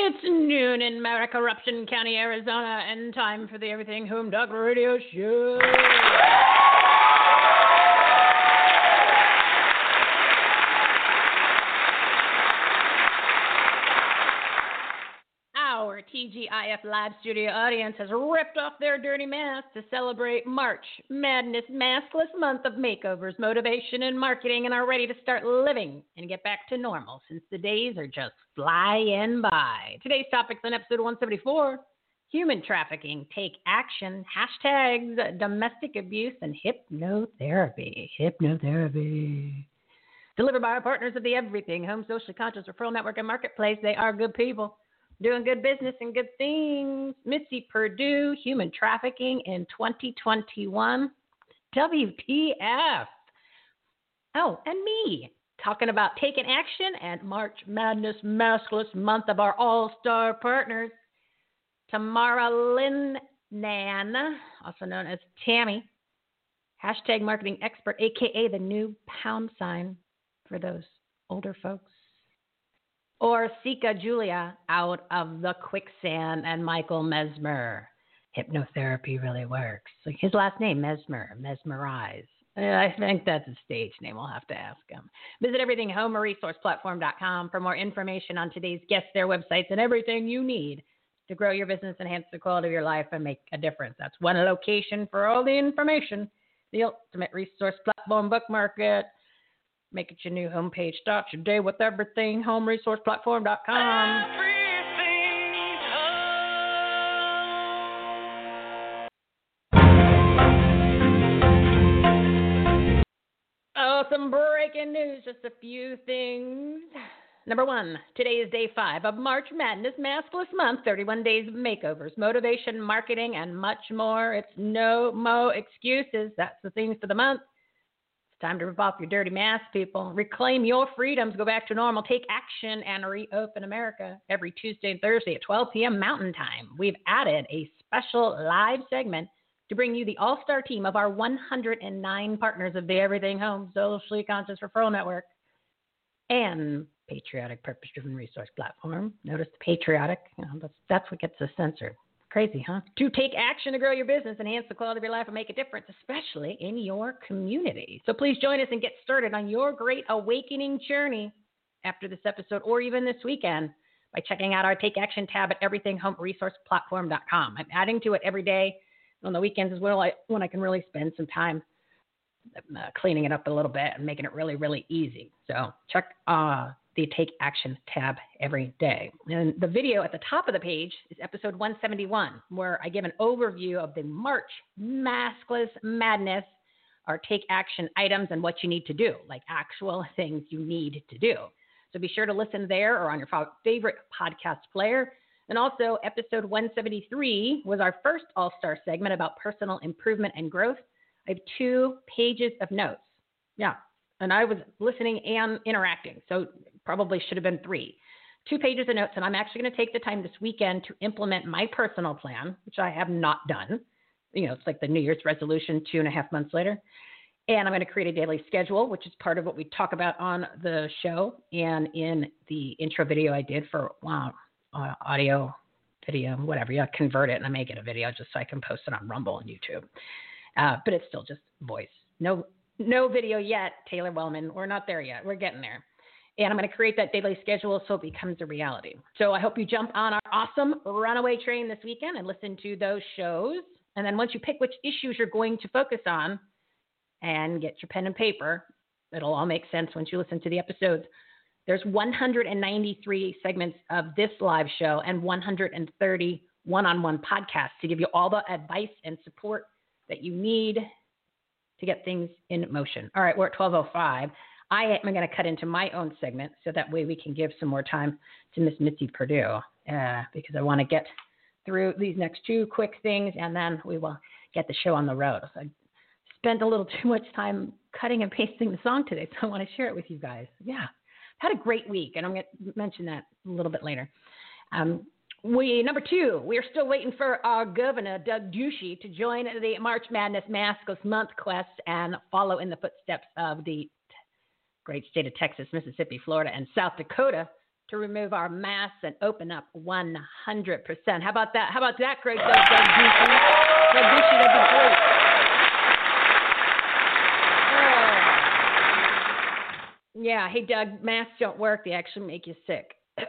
It's noon in Maricorruption County, Arizona, and time for the Everything Home Dog Radio Show. Our TGIF live studio audience has ripped off their dirty masks to celebrate March Madness Maskless Month of Makeovers, Motivation, and Marketing and are ready to start living and get back to normal since the days are just flying by. Today's topics on episode 174 human trafficking, take action, hashtags, domestic abuse, and hypnotherapy. Hypnotherapy. Delivered by our partners of the Everything Home Socially Conscious Referral Network and Marketplace. They are good people doing good business and good things. Mitzi Perdue, human trafficking in 2021. WTF. Oh, and me talking about taking action at March Madness Maskless month of our all star partners. Tamara Lynn Nan, also known as Tammy, hashtag marketing expert, aka the new pound sign for those older folks or Sika Julia out of the quicksand and Michael Mezmer. Hypnotherapy really works. His last name, Mezmer, mesmerize. I think that's a stage name. We'll have to ask him. Visit everythinghomeresourceplatform.com for more information on today's guests, their websites, and everything you need to grow your business, enhance the quality of your life, and make a difference. That's one location for all the information. The Ultimate Resource Platform Bookmark it. Make it your new homepage. Start your day with everything. HomeResourcePlatform.com. Oh, some breaking news. Just a few things. Number one, today is day five of March Madness Maskless Month 31 days of makeovers, motivation, marketing, and much more. It's no mo excuses. That's the theme for the month. Time to rip off your dirty mask, people. Reclaim your freedoms. Go back to normal. Take action and reopen America every Tuesday and Thursday at 12 p.m. Mountain Time. We've added a special live segment to bring you the all star team of our 109 partners of the Everything Home Socially Conscious Referral Network and Patriotic Purpose Driven Resource Platform. Notice the patriotic, you know, that's, that's what gets us censored. Crazy, huh? To take action to grow your business, enhance the quality of your life, and make a difference, especially in your community. So please join us and get started on your great awakening journey after this episode or even this weekend by checking out our Take Action tab at everythinghomeresourceplatform.com. I'm adding to it every day. On the weekends when I, when I can really spend some time uh, cleaning it up a little bit and making it really, really easy. So check uh, the Take Action tab every day. And the video at the top of the page is episode 171, where I give an overview of the March Maskless Madness, our Take Action items and what you need to do, like actual things you need to do. So be sure to listen there or on your favorite podcast player. And also, episode 173 was our first All Star segment about personal improvement and growth. I have two pages of notes. Yeah. And I was listening and interacting. So probably should have been three. Two pages of notes. And I'm actually going to take the time this weekend to implement my personal plan, which I have not done. You know, it's like the New Year's resolution two and a half months later. And I'm going to create a daily schedule, which is part of what we talk about on the show and in the intro video I did for wow, uh, audio, video, whatever. Yeah, convert it and I make it a video just so I can post it on Rumble and YouTube. Uh, but it's still just voice. No, no video yet, Taylor Wellman. We're not there yet. We're getting there. And I'm going to create that daily schedule so it becomes a reality. So I hope you jump on our awesome runaway train this weekend and listen to those shows. And then once you pick which issues you're going to focus on and get your pen and paper, it'll all make sense once you listen to the episodes. There's 193 segments of this live show and 130 one on one podcasts to give you all the advice and support that you need to get things in motion. All right, we're at 1205. I am going to cut into my own segment so that way we can give some more time to Miss Mitzi Perdue uh, because I want to get through these next two quick things and then we will get the show on the road. So I spent a little too much time cutting and pasting the song today, so I want to share it with you guys. Yeah, had a great week, and I'm going to mention that a little bit later. Um, we number two, we are still waiting for our governor Doug Ducey to join the March Madness Maskless Month quest and follow in the footsteps of the great state of Texas, Mississippi, Florida, and South Dakota to remove our masks and open up 100%. How about that? How about that, great Doug, Doug? Doug. Oh. Yeah, hey Doug, masks don't work. They actually make you sick.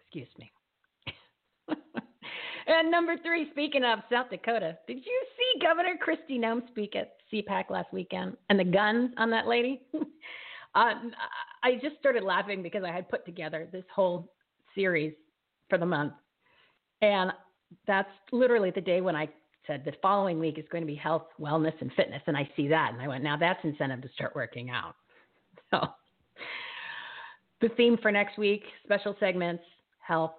Excuse me. and number three, speaking of South Dakota, did you see Governor Kristi Noem speak at CPAC last weekend and the guns on that lady? uh, I just started laughing because I had put together this whole series for the month. And that's literally the day when I said the following week is going to be health, wellness, and fitness. And I see that. And I went, now that's incentive to start working out. So the theme for next week, special segments, health,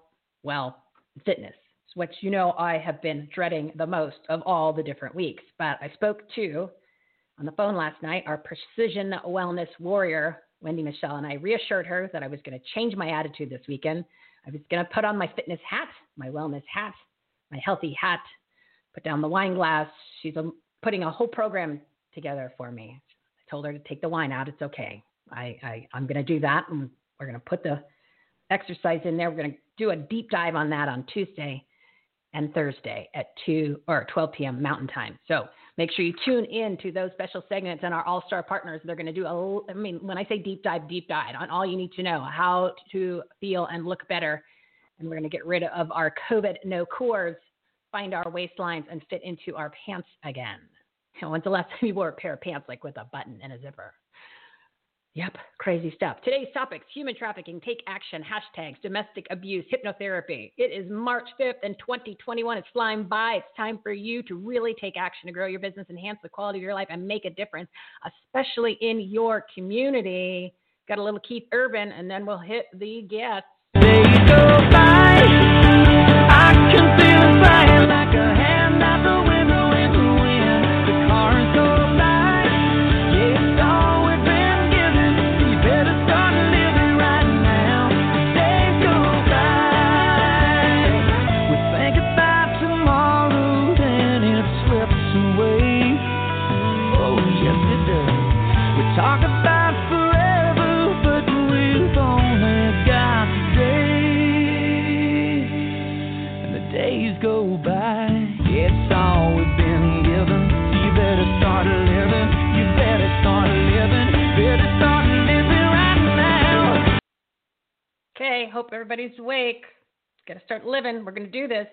well, fitness. What you know I have been dreading the most of all the different weeks. But I spoke to on the phone last night our precision wellness warrior, Wendy Michelle, and I reassured her that I was going to change my attitude this weekend. I was going to put on my fitness hat, my wellness hat, my healthy hat, put down the wine glass. She's um, putting a whole program together for me. I told her to take the wine out. It's okay. I, I I'm going to do that. And we're going to put the exercise in there. We're going to do a deep dive on that on Tuesday and Thursday at 2 or 12 p.m. Mountain Time. So make sure you tune in to those special segments and our all star partners. They're going to do, a, I mean, when I say deep dive, deep dive on all you need to know how to feel and look better. And we're going to get rid of our COVID no cores, find our waistlines, and fit into our pants again. when's the last time you wore a pair of pants like with a button and a zipper? Yep, crazy stuff. Today's topics human trafficking, take action, hashtags, domestic abuse, hypnotherapy. It is March 5th and 2021. It's flying by. It's time for you to really take action to grow your business, enhance the quality of your life, and make a difference, especially in your community. Got a little Keith Urban, and then we'll hit the guests. Okay, hope everybody's awake. Got to start living. We're to do this.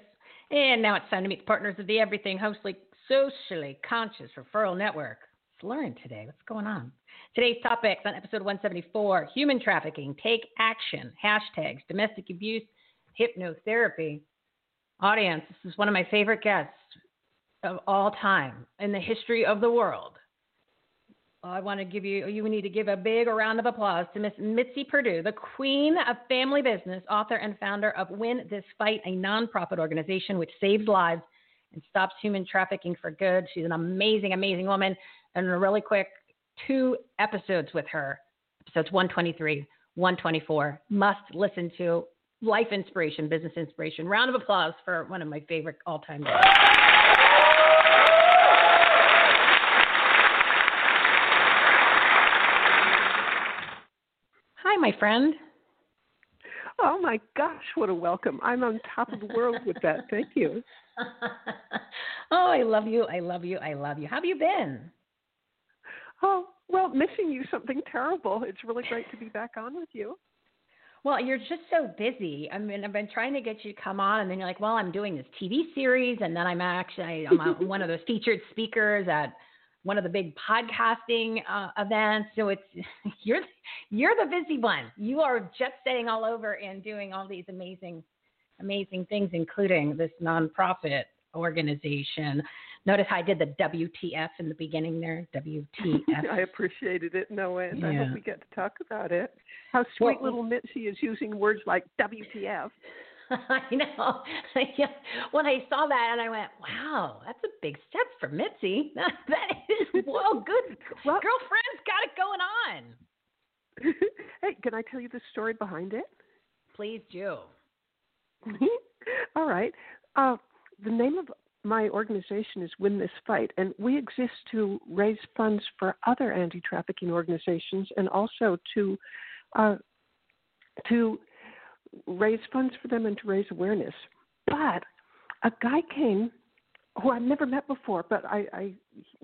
And now it's time to meet the partners of the Everything Hostly Socially Conscious Referral Network. It's Lauren today. What's going on? Today's topics on episode 174 human trafficking, take action, hashtags, domestic abuse, hypnotherapy. Audience, this is one of my favorite guests of all time in the history of the world. I want to give you, you need to give a big round of applause to Miss Mitzi Perdue, the queen of family business, author and founder of Win This Fight, a nonprofit organization which saves lives and stops human trafficking for good. She's an amazing, amazing woman. And a really quick two episodes with her, episodes 123, 124, must listen to. Life inspiration, business inspiration. Round of applause for one of my favorite all time. Hi, my friend. Oh my gosh, what a welcome. I'm on top of the world with that. Thank you. oh, I love you. I love you. I love you. How have you been? Oh, Well, missing you something terrible. It's really great to be back on with you. Well, you're just so busy. I mean, I've been trying to get you to come on, and then you're like, "Well, I'm doing this TV series, and then I'm actually I'm one of the featured speakers at one of the big podcasting uh, events. So it's you're you're the busy one. You are jet setting all over and doing all these amazing amazing things, including this nonprofit organization. Notice how I did the WTF in the beginning there. WTF. I appreciated it no end. Yeah. I hope we get to talk about it. How sweet Well- little Mitzi is using words like WTF. I know. Yeah. When I saw that, and I went, "Wow, that's a big step for Mitzi. that is well, good. Well- Girlfriend's got it going on." hey, can I tell you the story behind it? Please do. All right. Uh, the name of my organization is Win This Fight, and we exist to raise funds for other anti-trafficking organizations and also to uh, to raise funds for them and to raise awareness. But a guy came who I've never met before, but I, I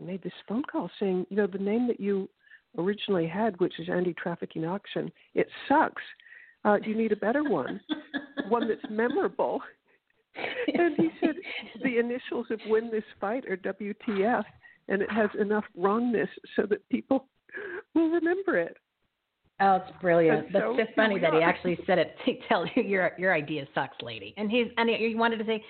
made this phone call saying, you know, the name that you originally had, which is Anti-Trafficking Auction, it sucks. Uh, you need a better one, one that's memorable. And he said the initials of Win This Fight are WTF, and it has enough wrongness so that people will remember it. Oh, it's brilliant. And That's so just funny that he actually said it to tell you your your idea sucks, lady. And he's and he wanted to say,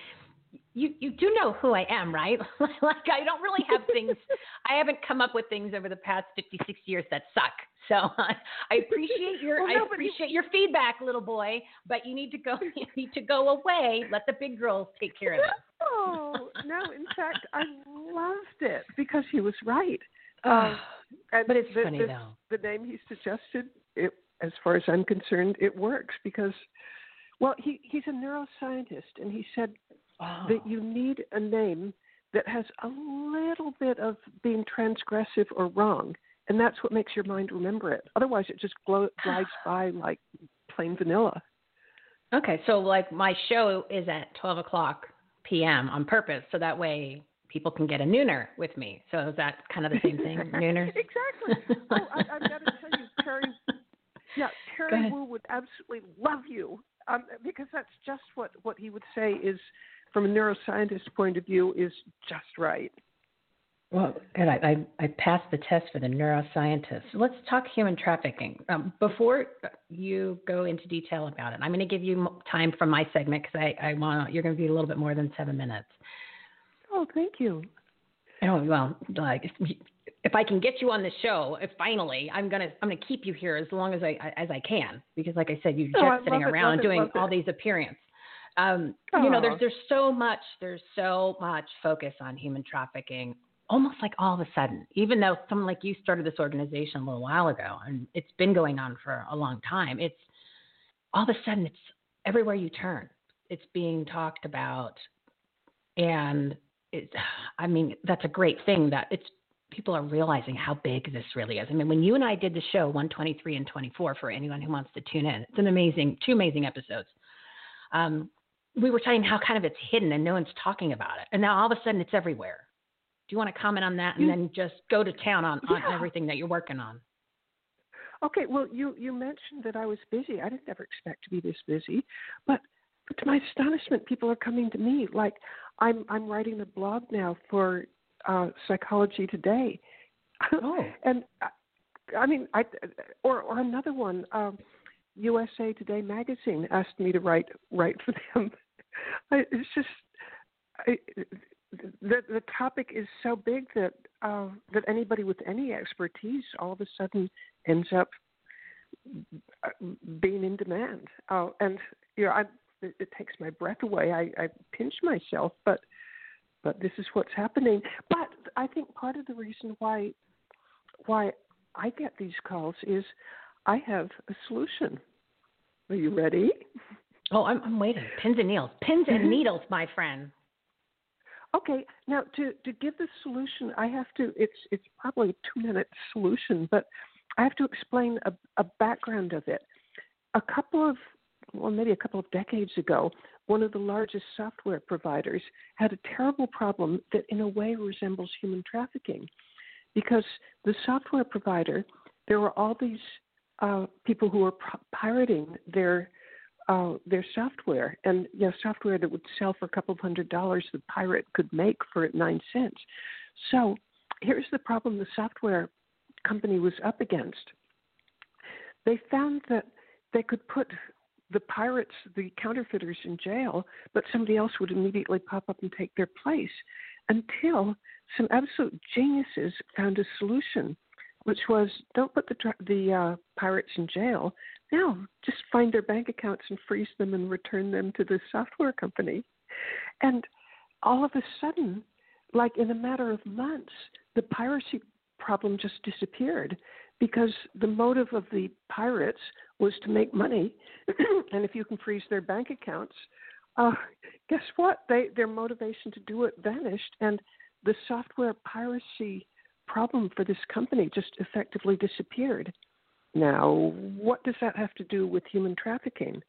you you do know who I am, right? like I don't really have things. I haven't come up with things over the past 56 years that suck. So I, I appreciate your Well, I no, he- appreciate your feedback, little boy. But you need to go. You need to go away. Let the big girls take care of it. Oh no! In fact, I loved it because he was right. Um, but it's the, funny the, though. the name he suggested, it, as far as I'm concerned, it works because, well, he he's a neuroscientist, and he said That you need a name that has a little bit of being transgressive or wrong, and that's what makes your mind remember it. Otherwise, it just glo- glides by like plain vanilla. Okay, so like my show is at 12 o'clock p.m. on purpose, so that way people can get a nooner with me. So is that kind of the same thing, nooner? exactly. Oh, I, I've got to tell you, Terry. Yeah, Terry. Wu would absolutely love you um, because that's just what what he would say is, from a neuroscientist point of view, is just right. Well, good. I, I, I passed the test for the neuroscientist. Let's talk human trafficking. Um, before you go into detail about it, I'm going to give you time from my segment because I, I want you're going to be a little bit more than seven minutes. Oh, thank you. Oh well, like if- if I can get you on the show, if finally, I'm gonna I'm gonna keep you here as long as I as I can because, like I said, you're Oh, just sitting it, around it, doing love all it. these appearances. Um, you know, there's there's so much there's so much focus on human trafficking. Almost like all of a sudden, even though someone like you started this organization a little while ago, and it's been going on for a long time, it's all of a sudden it's everywhere you turn. It's being talked about, and it, I mean that's a great thing that it's people are realizing how big this really is. I mean, when you and I did the show 123 and 24 for anyone who wants to tune in, it's an amazing, two amazing episodes. Um, we were talking how kind of it's hidden and no one's talking about it, and now all of a sudden it's everywhere. Do you want to comment on that, and You- then just go to town on, on Yeah. everything that you're working on? Okay, well, you you mentioned that I was busy. I didn't ever expect to be this busy, but, but to my astonishment, people are coming to me. Like I'm I'm writing a blog now for uh, Psychology Today, Oh. and I, I mean, I or or another one. Um, USA Today magazine asked me to write write for them. It's just I, the the topic is so big that uh, that anybody with any expertise all of a sudden ends up uh, being in demand. Uh, and you know, I, it, it takes my breath away. I, I pinch myself, but but this is what's happening. But I think part of the reason why why I get these calls is I have a solution. Are you ready? Oh, I'm, I'm waiting. Pins and needles. Pins and needles, my friend. Okay, now to to give the solution, I have to. It's it's probably a two minute solution, but I have to explain a, a background of it. A couple of well, maybe a couple of decades ago, one of the largest software providers had a terrible problem that, in a way, resembles human trafficking, because the software provider, there were all these uh, people who were pirating their uh, their software, and you know, software that would sell for a couple of hundred dollars, the pirate could make for nine cents. So here's the problem: the software company was up against. They found that they could put the pirates, the counterfeiters, in jail, but somebody else would immediately pop up and take their place until some absolute geniuses found a solution, which was don't put the, the uh, pirates in jail. No, just find their bank accounts and freeze them and return them to the software company. And all of a sudden, like in a matter of months, the piracy problem just disappeared because the motive of the pirates was to make money. and if you can freeze their bank accounts, uh, guess what? They, their motivation to do it vanished. And the software piracy problem for this company just effectively disappeared. Now, what does that have to do with human trafficking?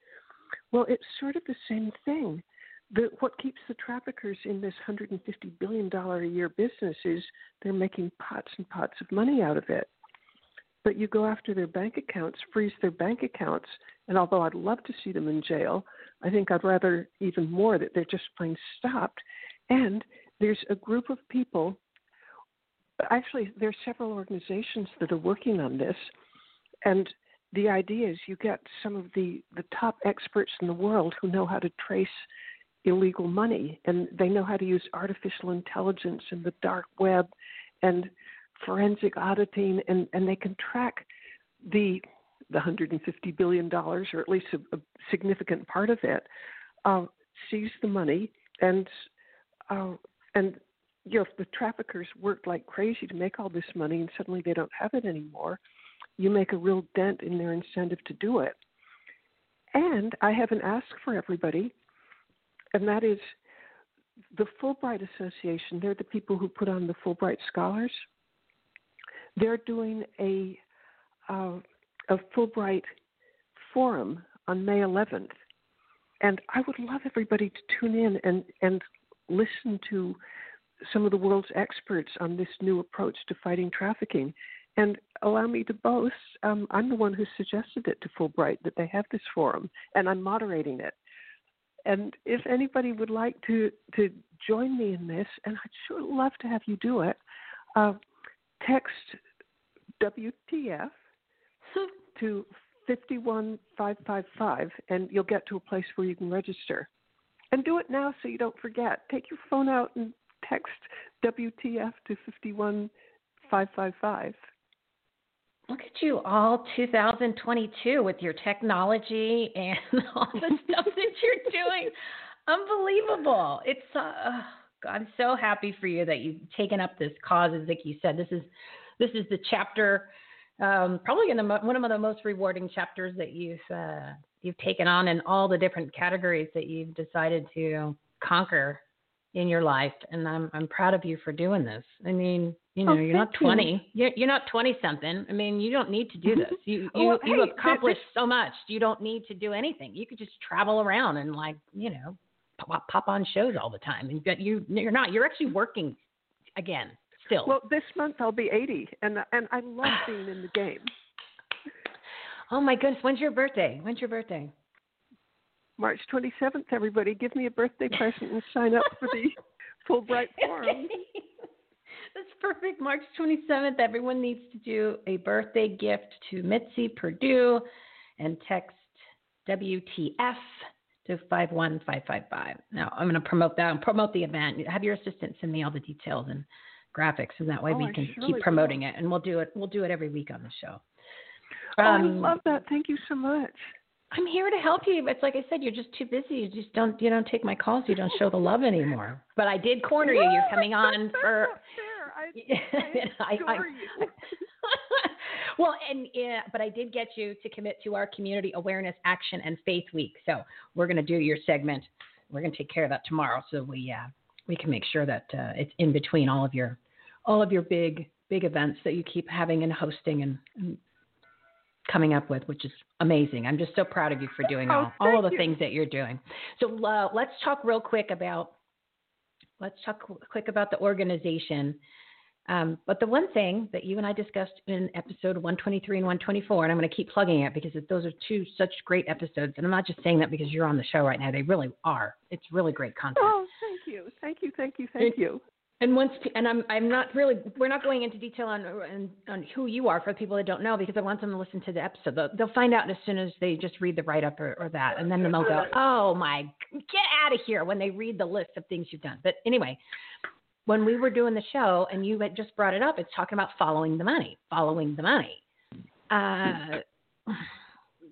Well, it's sort of the same thing. The, what keeps the traffickers in this $150 billion a year business is they're making pots and pots of money out of it. But you go after their bank accounts, freeze their bank accounts, and although I'd love to see them in jail, I think I'd rather even more that they're just plain stopped. And there's a group of people, actually, there are several organizations that are working on this and the idea is you get some of the, the top experts in the world who know how to trace illegal money and they know how to use artificial intelligence and the dark web and forensic auditing and, and they can track the the 150 billion dollars or at least a, a, significant part of it uh, seize the money and uh, and you know if the traffickers worked like crazy to make all this money and suddenly they don't have it anymore you make a real dent in their incentive to do it. And I have an ask for everybody, and that is the Fulbright Association. They're the people who put on the Fulbright Scholars. They're doing a uh, a Fulbright forum on May 11th, and I would love everybody to tune in and and listen to some of the world's experts on this new approach to fighting trafficking. And allow me to boast, um, I'm the one who suggested it to Fulbright that they have this forum, and I'm moderating it. And if anybody would like to, to join me in this, and I'd sure love to have you do it, uh, text WTF to 51555 and you'll get to a place where you can register. And do it now so you don't forget. Take your phone out and text WTF to 51555 look at you all 2022 with your technology and all the stuff that you're doing. Unbelievable. It's uh, I'm so happy for you that you've taken up this cause as like you said this is this is the chapter um, probably in the, one of the most rewarding chapters that you've uh, you've taken on in all the different categories that you've decided to conquer in your life and I'm I'm proud of you for doing this. I mean, you know, oh, you're not 20. You. are you're not 20 something. I mean, you don't need to do mm-hmm. this. You you well, you hey, accomplished so much. You don't need to do anything. You could just travel around and like, you know, pop, pop on shows all the time. And you you're not. You're actually working again still. Well, this month I'll be 80 and and I love being in the game. Oh my goodness, when's your birthday? When's your birthday? March 27th, everybody. Give me a birthday present and sign up for the Fulbright Forum. That's perfect. March 27th, everyone needs to do a birthday gift to Mitzi Perdue and text WTF to 51555. Now, I'm going to promote that and promote the event. Have your assistant send me all the details and graphics, and that way oh, we can keep promoting will. it. And we'll do it. We'll do it every week on the show. Um, oh, I um, love that. Thank you so much. I'm here to help you. It's like I said, you're just too busy. You just don't you don't take my calls. You don't show the love anymore. But I did corner you. You're coming on for. I, I, I, well, and yeah, but I did get you to commit to our community awareness action and faith week. So we're going to do your segment. We're going to take care of that tomorrow, so we uh, we can make sure that uh, it's in between all of your all of your big big events that you keep having and hosting and, and coming up with, which is amazing. I'm just so proud of you for doing oh, all, all the you. things that you're doing. So uh, let's talk real quick about let's talk quick about the organization. Um, but the one thing that you and I discussed in episode 123 and 124, and I'm going to keep plugging it because those are two such great episodes. And I'm not just saying that because you're on the show right now. They really are. It's really great content. Oh, thank you, thank you, thank you, thank you. And once, and I'm, I'm not really, we're not going into detail on, on, on who you are for people that don't know because I want them to listen to the episode. They'll, they'll find out as soon as they just read the write up or, or that, and then they'll go, oh my, get out of here when they read the list of things you've done. But anyway, when we were doing the show and you had just brought it up, it's talking about following the money, following the money. Uh,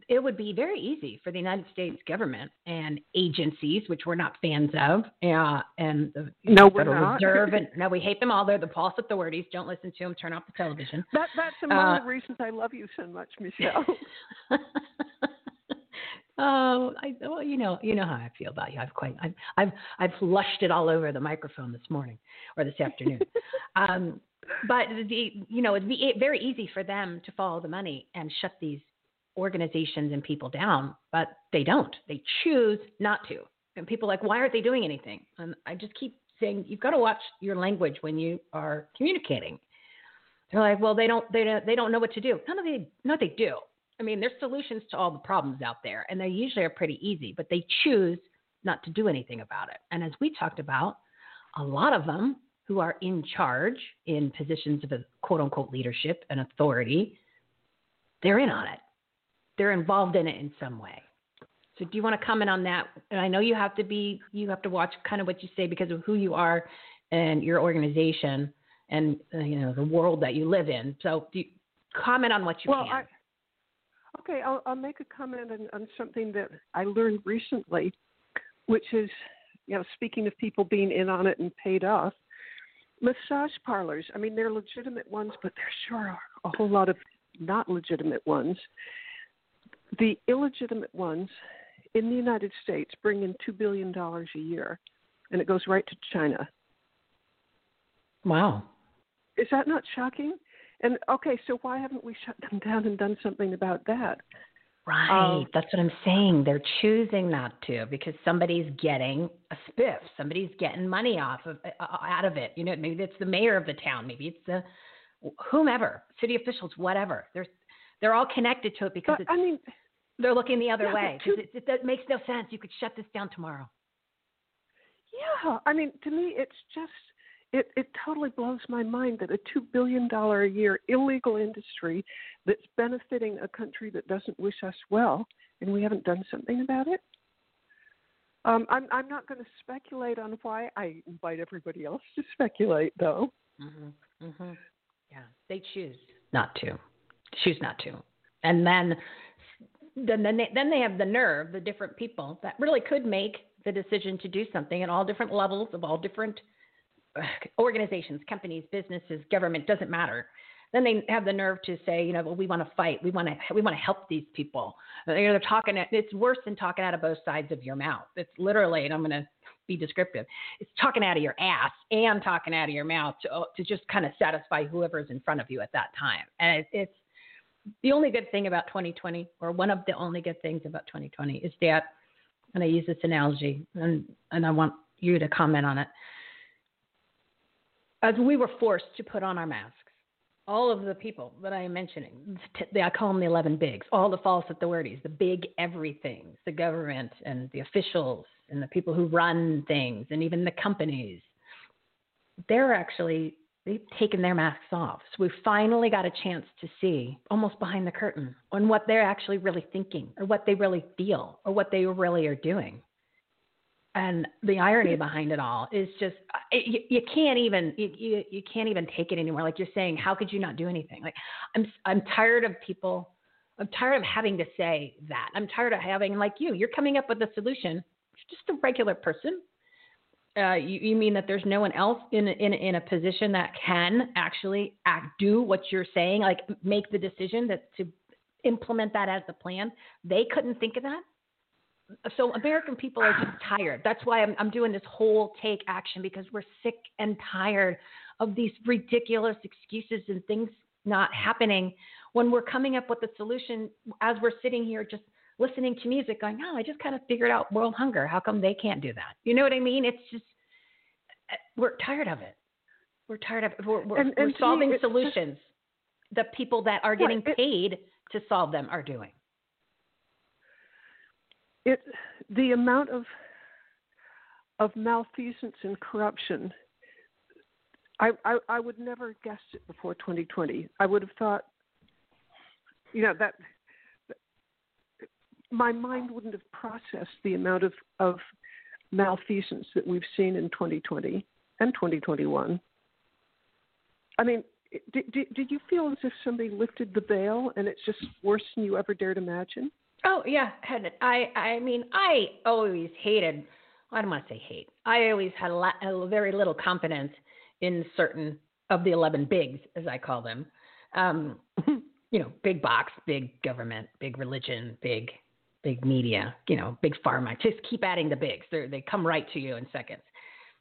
it would be very easy for the United States government and agencies, which we're not fans of, uh, and the No, we're Federal not. Reserve, and no, we hate them all. They're the false authorities. Don't listen to them. Turn off the television. That, that's one Uh, of the reasons I love you so much, Michelle. oh, I, well, you know, you know how I feel about you. I've quite, I've, I've, I've flushed it all over the microphone this morning or this afternoon. um, but the, you know, it'd be very easy for them to follow the money and shut these organizations and people down, but they don't. They choose not to. And people like, why aren't they doing anything? And I just keep saying, you've got to watch your language when you are communicating. They're like, well, they don't, they don't, they don't know what to do. None of they, no, they do. I mean, there's solutions to all the problems out there, and they usually are pretty easy, but they choose not to do anything about it. And as we talked about, a lot of them who are in charge in positions of quote unquote leadership and authority, they're in on it. They're involved in it in some way. So do you want to comment on that? And I know you have to be you have to watch kind of what you say because of who you are and your organization and uh, you know the world that you live in. So do you comment on what you well, can. I, okay, I'll, I'll make a comment on, on something that I learned recently, which is, you know, speaking of people being in on it and paid off, massage parlors. I mean, they're legitimate ones, but there sure are a whole lot of not legitimate ones. The illegitimate ones in the United States bring in $2 billion a year, and it goes right to China. wow. Is that not shocking? And okay, so why haven't we shut them down and done something about that? Right. Um, That's what I'm saying. They're choosing not to because somebody's getting a spiff. Somebody's getting money off of uh, out of it. You know, maybe it's the mayor of the town. Maybe it's the whomever, city officials, whatever. They're they're all connected to it because But it's, I mean, they're looking the other yeah, way. two- it, it, that makes no sense. You could shut this down tomorrow. yeah, I mean, to me, it's just it it totally blows my mind that a two billion dollar a year illegal industry that's benefiting a country that doesn't wish us well, and we haven't done something about it. Um, I'm I'm not going to speculate on why. I invite everybody else to speculate, though. Mm-hmm. Mm-hmm. Yeah, they choose not to. Choose not to. And then then then they, then they have the nerve, the different people that really could make the decision to do something at all different levels of all different uh, organizations, companies, businesses, government, doesn't matter. Then they have the nerve to say, you know, well, we want to fight. We want to we want to help these people. Uh, You know, they're talking. It's worse than talking out of both sides of your mouth. It's literally, and I'm going to be descriptive. It's talking out of your ass and talking out of your mouth to to just kind of satisfy whoever's in front of you at that time. And it, it's the only good thing about 2020, or one of the only good things about 2020, is that, and I use this analogy, and and I want you to comment on it. As we were forced to put on our masks, all of the people that I am mentioning, I call them the 11 bigs, all the false authorities, the big everythings, the government and the officials and the people who run things and even the companies, they're actually, they've taken their masks off. So we finally got a chance to see almost behind the curtain on what they're actually really thinking or what they really feel or what they really are doing. And the irony behind it all is just uh, it, you, you can't even you, you you can't even take it anymore. Like you're saying, how could you not do anything? Like I'm I'm tired of people. I'm tired of having to say that. I'm tired of having like you. You're coming up with a solution. You're just a regular person. Uh, you, you mean that there's no one else in in in a position that can actually act, do what you're saying, like make the decision that to implement that as the plan? They couldn't think of that so American people are just tired. That's why I'm, I'm doing this whole take action because we're sick and tired of these ridiculous excuses and things not happening when we're coming up with a solution as we're sitting here just listening to music going, oh, I just kind of figured out world hunger. How come they can't do that? You know what I mean? It's just, eh, we're tired of it. We're tired of we're, we're, And- we're and to me, solving just- solutions. the people that are getting it- paid to solve them are doing. it the amount of of malfeasance and corruption I, I I would never have guessed it before 2020. I would have thought, you know, that my mind wouldn't have processed the amount of of malfeasance that we've seen in 2020 and 2021. I mean, did, did, did you feel as if somebody lifted the veil and it's just worse than you ever dared imagine? Oh yeah, I I mean I always hated. I don't want to say hate. I always had a, lot, a very little confidence in certain of the eleven bigs, as I call them. Um, you know, big box, big government, big religion, big big media. You know, big pharma. Just keep adding the bigs. They they come right to you in seconds.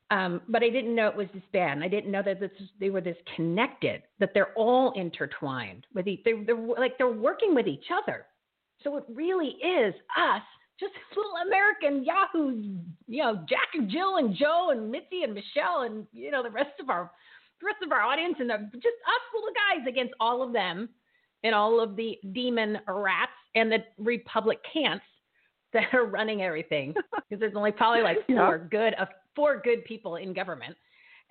Um, but I didn't know it was this bad. I didn't know that this, they were this connected, that they're all intertwined with each. They're, they're like they're working with each other. So it really is us, just little American Yahoo, you know, Jack and Jill and Joe and Mitzi and Michelle and you know the rest of our the rest of our audience and the, just us little guys against all of them and all of the demon rats and the Republicans that are running everything because there's only probably like Yeah. four good uh, four good people in government.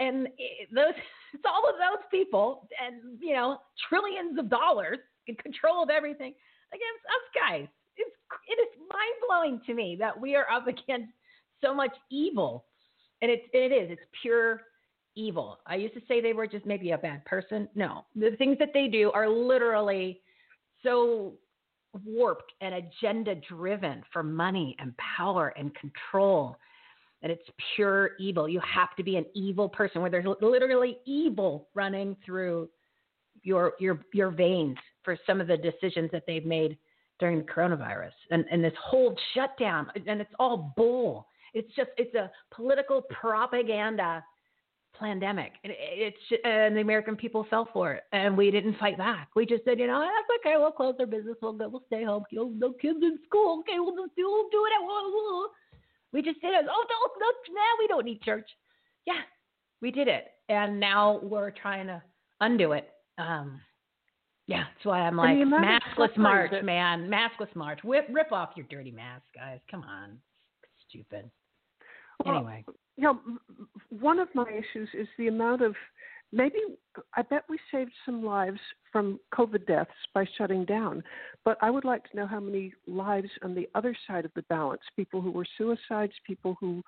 And those, it's all of those people, and you know, trillions of dollars in control of everything against us guys. It's it is mind blowing to me that we are up against so much evil, and it's it is it's pure evil. I used to say they were just maybe a bad person. No, the things that they do are literally so warped and agenda driven for money and power and control And it's pure evil. You have to be an evil person where there's literally evil running through your your your veins for some of the decisions that they've made during the coronavirus and and this whole shutdown and it's all bull. It's just it's a political propaganda pandemic and it- it's and the American people fell for it and we didn't fight back. We just said, you know, that's okay. We'll close our business. We'll go. We'll stay home. Kill no kids in school. Okay, we'll just do we'll do it. We just did it. Oh, no, no, now. We don't need church. Yeah, we did it, and now we're trying to undo it. Um, yeah, that's why I'm like And the amount of maskless march, that- man. Maskless march. Whip, rip off your dirty mask, guys. Come on, stupid. Well, Anyway, you know, one of my issues is the amount of maybe I bet we saved some lives from COVID deaths by shutting down, but I would like to know how many lives on the other side of the balance, people who were suicides, people who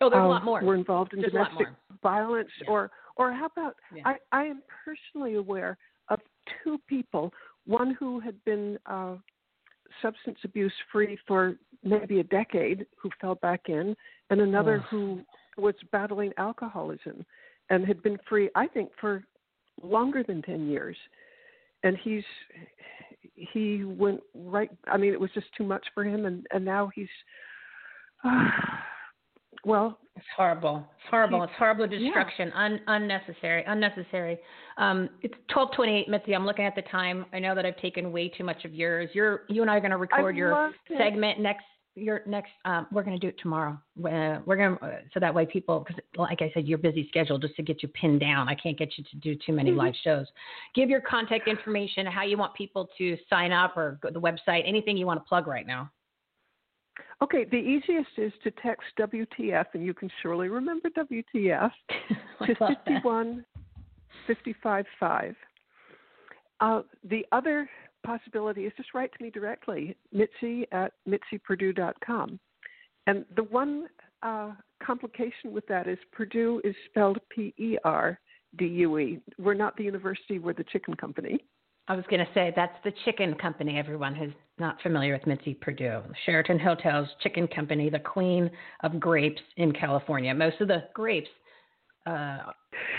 oh, there's a um, lot more. were involved in There's domestic violence, Yeah. or or how about Yeah. I, I am personally aware of two people, one who had been uh, substance abuse free for maybe a decade, who fell back in, and another Ugh. who was battling alcoholism and had been free, I think, for longer than ten years. And he's he went right. I mean, it was just too much for him, and and now he's. well, It's horrible. It's horrible. It's horrible Yeah. destruction. Un- unnecessary. Unnecessary. Um, it's twelve twenty eight, Mitzi. I'm looking at the time. I know that I've taken way too much of yours. You're you and I are going to record your loved it. segment next. Your next. Um, we're going to do it tomorrow. Uh, we're going to so that way people, because like I said, your busy schedule just to get you pinned down. I can't get you to do too many Mhm. live shows. Give your contact information, how you want people to sign up, or go to the website. Anything you want to plug right now. Okay, the easiest is to text WTF, and you can surely remember WTF to love that. 51 55 5. Uh, the other possibility is just write to me directly, mitzi at mitziPerdue.com. And the one uh, complication with that is Perdue is spelled P E R D U E. We're not the university, we're the chicken company. I was going to say that's the chicken company. Everyone who's not familiar with Mitzi Perdue, Sheraton Hotels Chicken Company, the queen of grapes in California. Most of the grapes uh,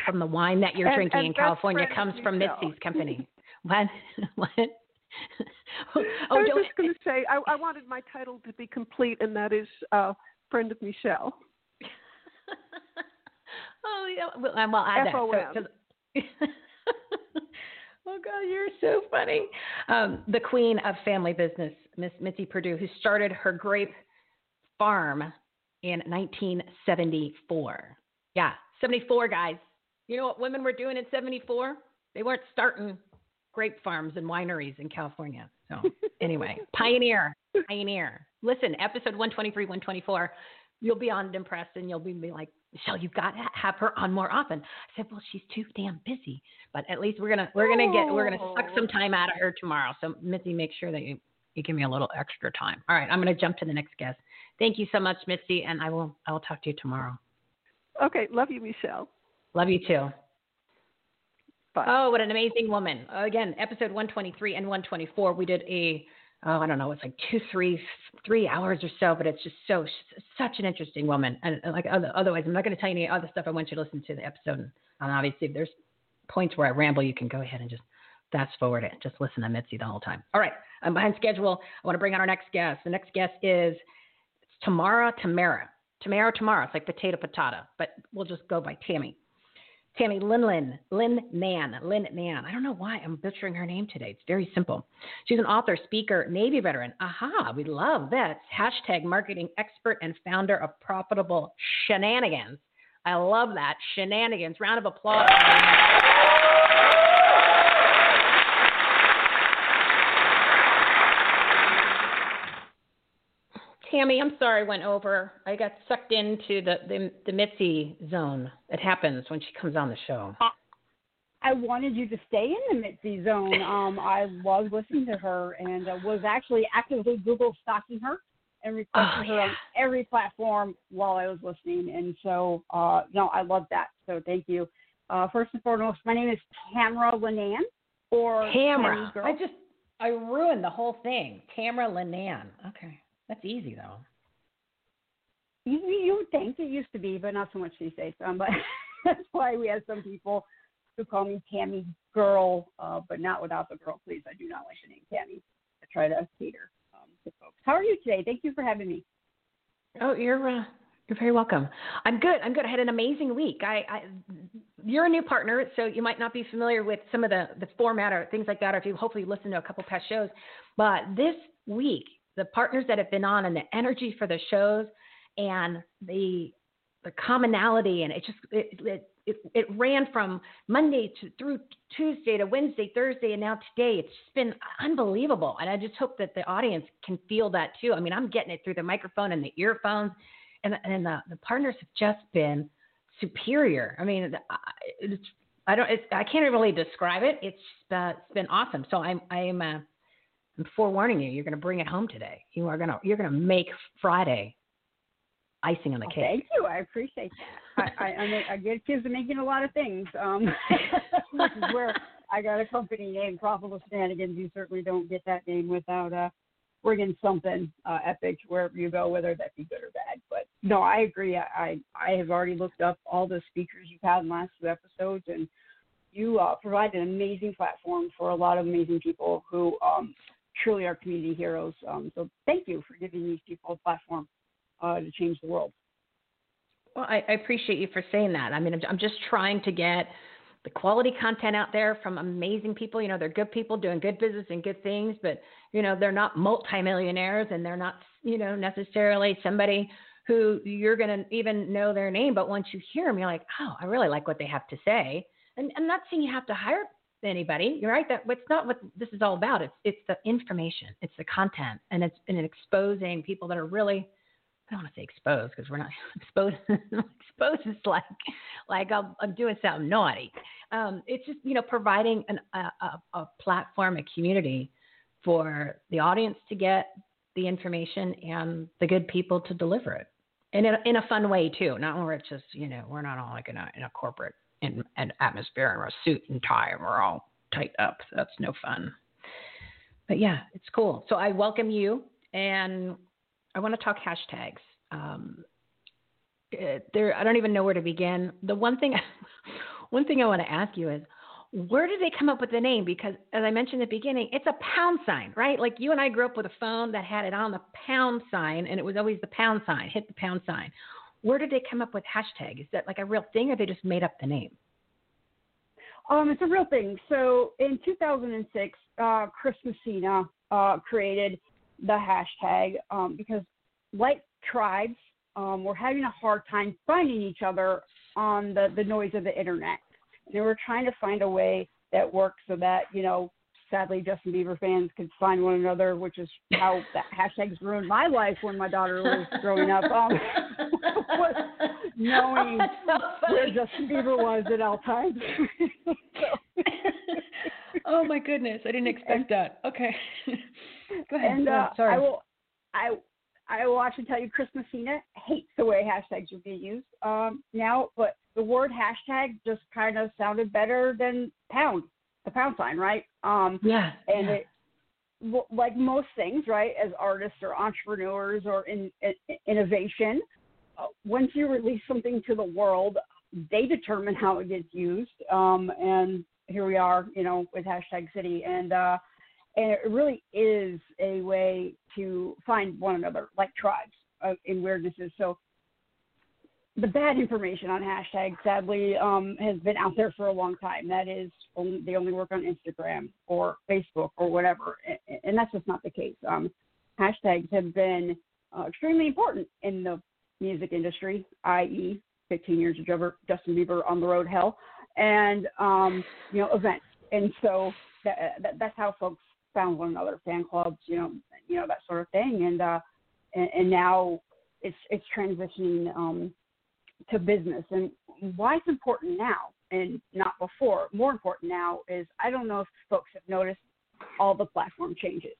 from the wine that you're And- drinking and in California comes from Michelle. Mitzi's company. what? what? oh, I was just going to say, I, I wanted my title to be complete, and that is uh, Friend of Michelle. oh, yeah. Well, well add that. So- FOM. Oh God, you're so funny. Um, the queen of family business, Miss Mitzi Perdue, who started her grape farm in 1974. Yeah, 74 guys. You know what women were doing in 74? They weren't starting grape farms and wineries in California. So, anyway, pioneer, pioneer. Listen, episode 123, 124, you'll be on impressed and you'll be like, Michelle, you've got to have her on more often. I said, well, she's too damn busy, but at least we're gonna we're gonna get we're gonna suck some oh. time out of her tomorrow. So, Mitzi, make sure that you you give me a little extra time. All right, I'm gonna jump to the next guest. Thank you so much, Mitzi, and I will I will talk to you tomorrow. Okay, love you, Michelle. Love you too. Bye. Oh, what an amazing woman! Again, episode 123 and 124, we did a oh, I don't know, it's like two, three, three hours or so, but it's just so such an interesting woman. And like otherwise, I'm not going to tell you any other stuff. I want you to listen to the episode. And obviously, if there's points where I ramble, you can go ahead and just fast forward it. Just listen to Mitzi the whole time. All right, I'm behind schedule. I want to bring on our next guest. The next guest is Tamara Tamara. Tamara Tamara. It's like potato patata, but we'll just go by Tammy. Tammy Linlin, Lynn Nan, Lynn Nan. I don't know why I'm butchering her name today. It's very simple. She's an author, speaker, Navy veteran. Aha, we love that. Hashtag marketing expert and founder of Profitable Shenanigans. I love that. Shenanigans. Round of applause. Tammy, I'm sorry I went over. I got sucked into the, the, the Mitzi zone. It happens when she comes on the show. Uh, I wanted you to stay in the Mitzi zone. Um, I was listening to her and uh, was actually actively Google stalking her and requesting oh, her on every platform while I was listening. And so, uh, no, I love that. So thank you. Uh, first and foremost, my name is Tamara Linnan or Tamara. I just I ruined the whole thing. Tamara Linnan. Okay. That's easy though. You, you would think it used to be, but not so much these days. Um, but that's why we have some people who call me Tammy Girl, uh, but not without the girl, please. I do not like the name Tammy. I try to cater um, to folks. How are you today? Thank you for having me. Oh, you're uh, you're very welcome. I'm good. I'm good. I had an amazing week. I, I, you're a new partner, so you might not be familiar with some of the the format or things like that, or if you hopefully listen to a couple past shows. But this week, the partners that have been on and the energy for the shows and the the commonality and it just it, it it, it ran from Monday to through Tuesday to Wednesday, Thursday, and now today. It's just been unbelievable, and I just hope that the audience can feel that too. I mean, I'm getting it through the microphone and the earphones, and and the, the partners have just been superior. I mean, it's I don't it's, I can't really describe it. It's uh, it's been awesome. So I'm I'm uh, I'm forewarning you, you're going to bring it home today. You are going to you're going to make Friday icing on the oh, cake. Thank you. I appreciate that. I, I, I, make, I get kids to making a lot of things. Um, which is where I got a company named Profitable Shenanigans. You certainly don't get that name without uh, bringing something uh, epic wherever you go, whether that be good or bad. But no, I agree. I, I, I have already looked up all the speakers you've had in the last two episodes, and you uh, provide an amazing platform for a lot of amazing people who um, truly are community heroes. Um, so thank you for giving these people a platform uh, to change the world. Well, I, I, appreciate you for saying that. I mean, I'm, I'm just trying to get the quality content out there from amazing people. You know, they're good people doing good business and good things, but you know, they're not multimillionaires and they're not, you know, necessarily somebody who you're going to even know their name. But once you hear them, you're like, oh, I really like what they have to say. And I'm not saying you have to hire anybody. You're right. That it's not what this is all about. It's it's the information. It's the content, and it's and exposing people that are really. I don't want to say exposed because we're not exposed. exposed is like like I'm, I'm doing something naughty. Um, it's just you know providing an, a, a, a platform, a community for the audience to get the information and the good people to deliver it, and in a, in a fun way too. Not where it's just you know we're not all like in a in a corporate in an atmosphere and a suit and tie and we're all tight up. That's no fun. But yeah, it's cool. So I welcome you and I want to talk hashtags. Um, uh, there, I don't even know where to begin. The one thing, one thing I want to ask you is, where did they come up with the name? Because as I mentioned at the beginning, it's a pound sign, right? Like you and I grew up with a phone that had it on the pound sign, and it was always the pound sign, hit the pound sign. Where did they come up with hashtag? Is that like a real thing, or they just made up the name? Um, it's a real thing. So in 2006, uh, Chris Messina uh, created the hashtag um, because like tribes um, were having a hard time finding each other on the, the noise of the internet. And we're trying to find a way that works so that you know sadly Justin Bieber fans could find one another, which is how that hashtags ruined my life when my daughter was growing up. Um, was knowing so where Justin Bieber was at all times. so, oh my goodness, I didn't expect that. Okay, go ahead. and uh, ahead. Sorry. I will, I, I will actually tell you, Chris Messina hates the way hashtags are being used um, now. But the word hashtag just kind of sounded better than pound, the pound sign, right? Um, yeah, and yeah. it like most things right as artists or entrepreneurs or in, in innovation uh, once you release something to the world they determine how it gets used um, and here we are you know with hashtag city and uh, and it really is a way to find one another like tribes uh, in weirdnesses so the bad information on hashtags sadly um, has been out there for a long time. That is, only, they only work on Instagram or Facebook or whatever, and, and that's just not the case. Um, hashtags have been uh, extremely important in the music industry, i.e., 15 years of Justin Bieber on the road hell, and um, you know events. And so that, that, that's how folks found one another, fan clubs, you know, you know that sort of thing. And uh, and, and now it's it's transitioning. Um, to business. And why it's important now and not before more important now is i don't know if folks have noticed all the platform changes.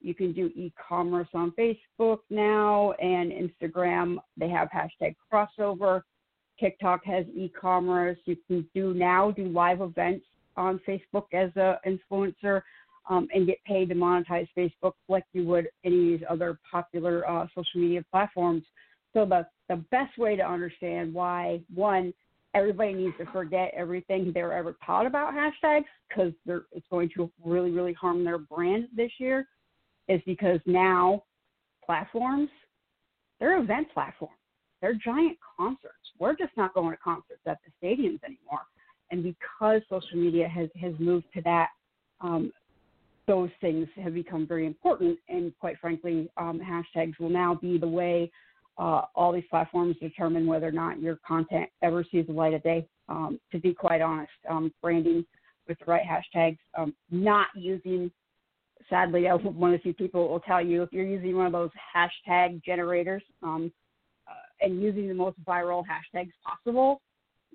You can do e-commerce on facebook now and instagram. They have hashtag crossover. Tiktok has e-commerce. You can do now do live events on facebook as a influencer um, and get paid to monetize facebook like you would any of these other popular uh, social media platforms so the the best way to understand why one everybody needs to forget everything they were ever taught about hashtags because it's going to really really harm their brand this year is because now platforms they're event platforms. They're giant concerts. We're just not going to concerts at the stadiums anymore. And because social media has has moved to that um, those things have become very important. And quite frankly um, hashtags will now be the way uh, all these platforms determine whether or not your content ever sees the light of day. Um, to be quite honest, um, branding with the right hashtags, um, not using, sadly, one of the few people will tell you if you're using one of those hashtag generators um, uh, and using the most viral hashtags possible,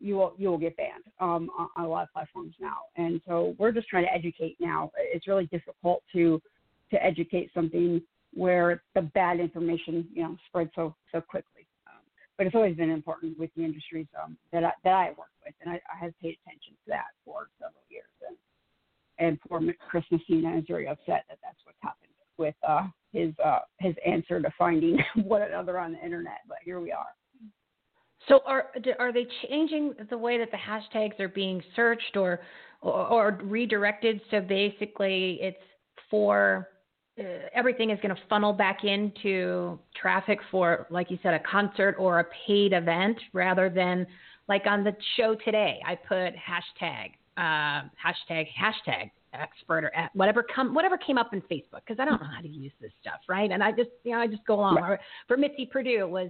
you will you will get banned um, on, on a lot of platforms now. And so we're just trying to educate now. It's really difficult to to educate something where the bad information, you know, spreads so so quickly. Um, but it's always been important with the industries um, that I, that I work with, and I, I have paid attention to that for several years. And and poor Chris Messina is very upset that that's what's happened with uh, his uh, his answer to finding one another on the internet. But here we are. So are are they changing the way that the hashtags are being searched or or, or redirected? So basically, it's for everything is going to funnel back into traffic for, like you said, a concert or a paid event rather than like on the show today. I put hashtag, uh, hashtag, hashtag expert or whatever come whatever came up in Facebook because I don't know how to use this stuff, right? And I just you know I just go along. Right. For Mitzi Perdue was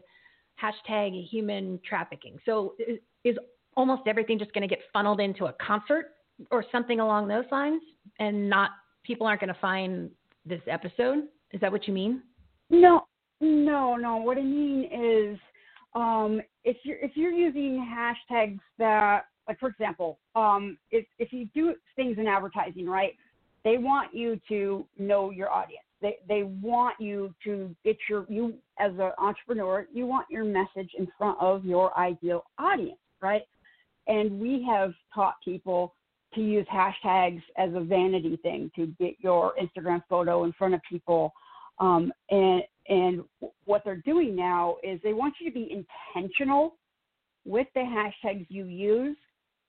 hashtag human trafficking. So is, is almost everything just going to get funneled into a concert or something along those lines, and not people aren't going to find this episode? Is that what you mean? No, no, no. What I mean is, um, if you're if you're using hashtags that, like for example, um, if if you do things in advertising, right? They want you to know your audience. They they want you to get your you as an entrepreneur. You want your message in front of your ideal audience, right? And we have taught people to use hashtags as a vanity thing to get your Instagram photo in front of people. Um, and and what they're doing now is they want you to be intentional with the hashtags you use,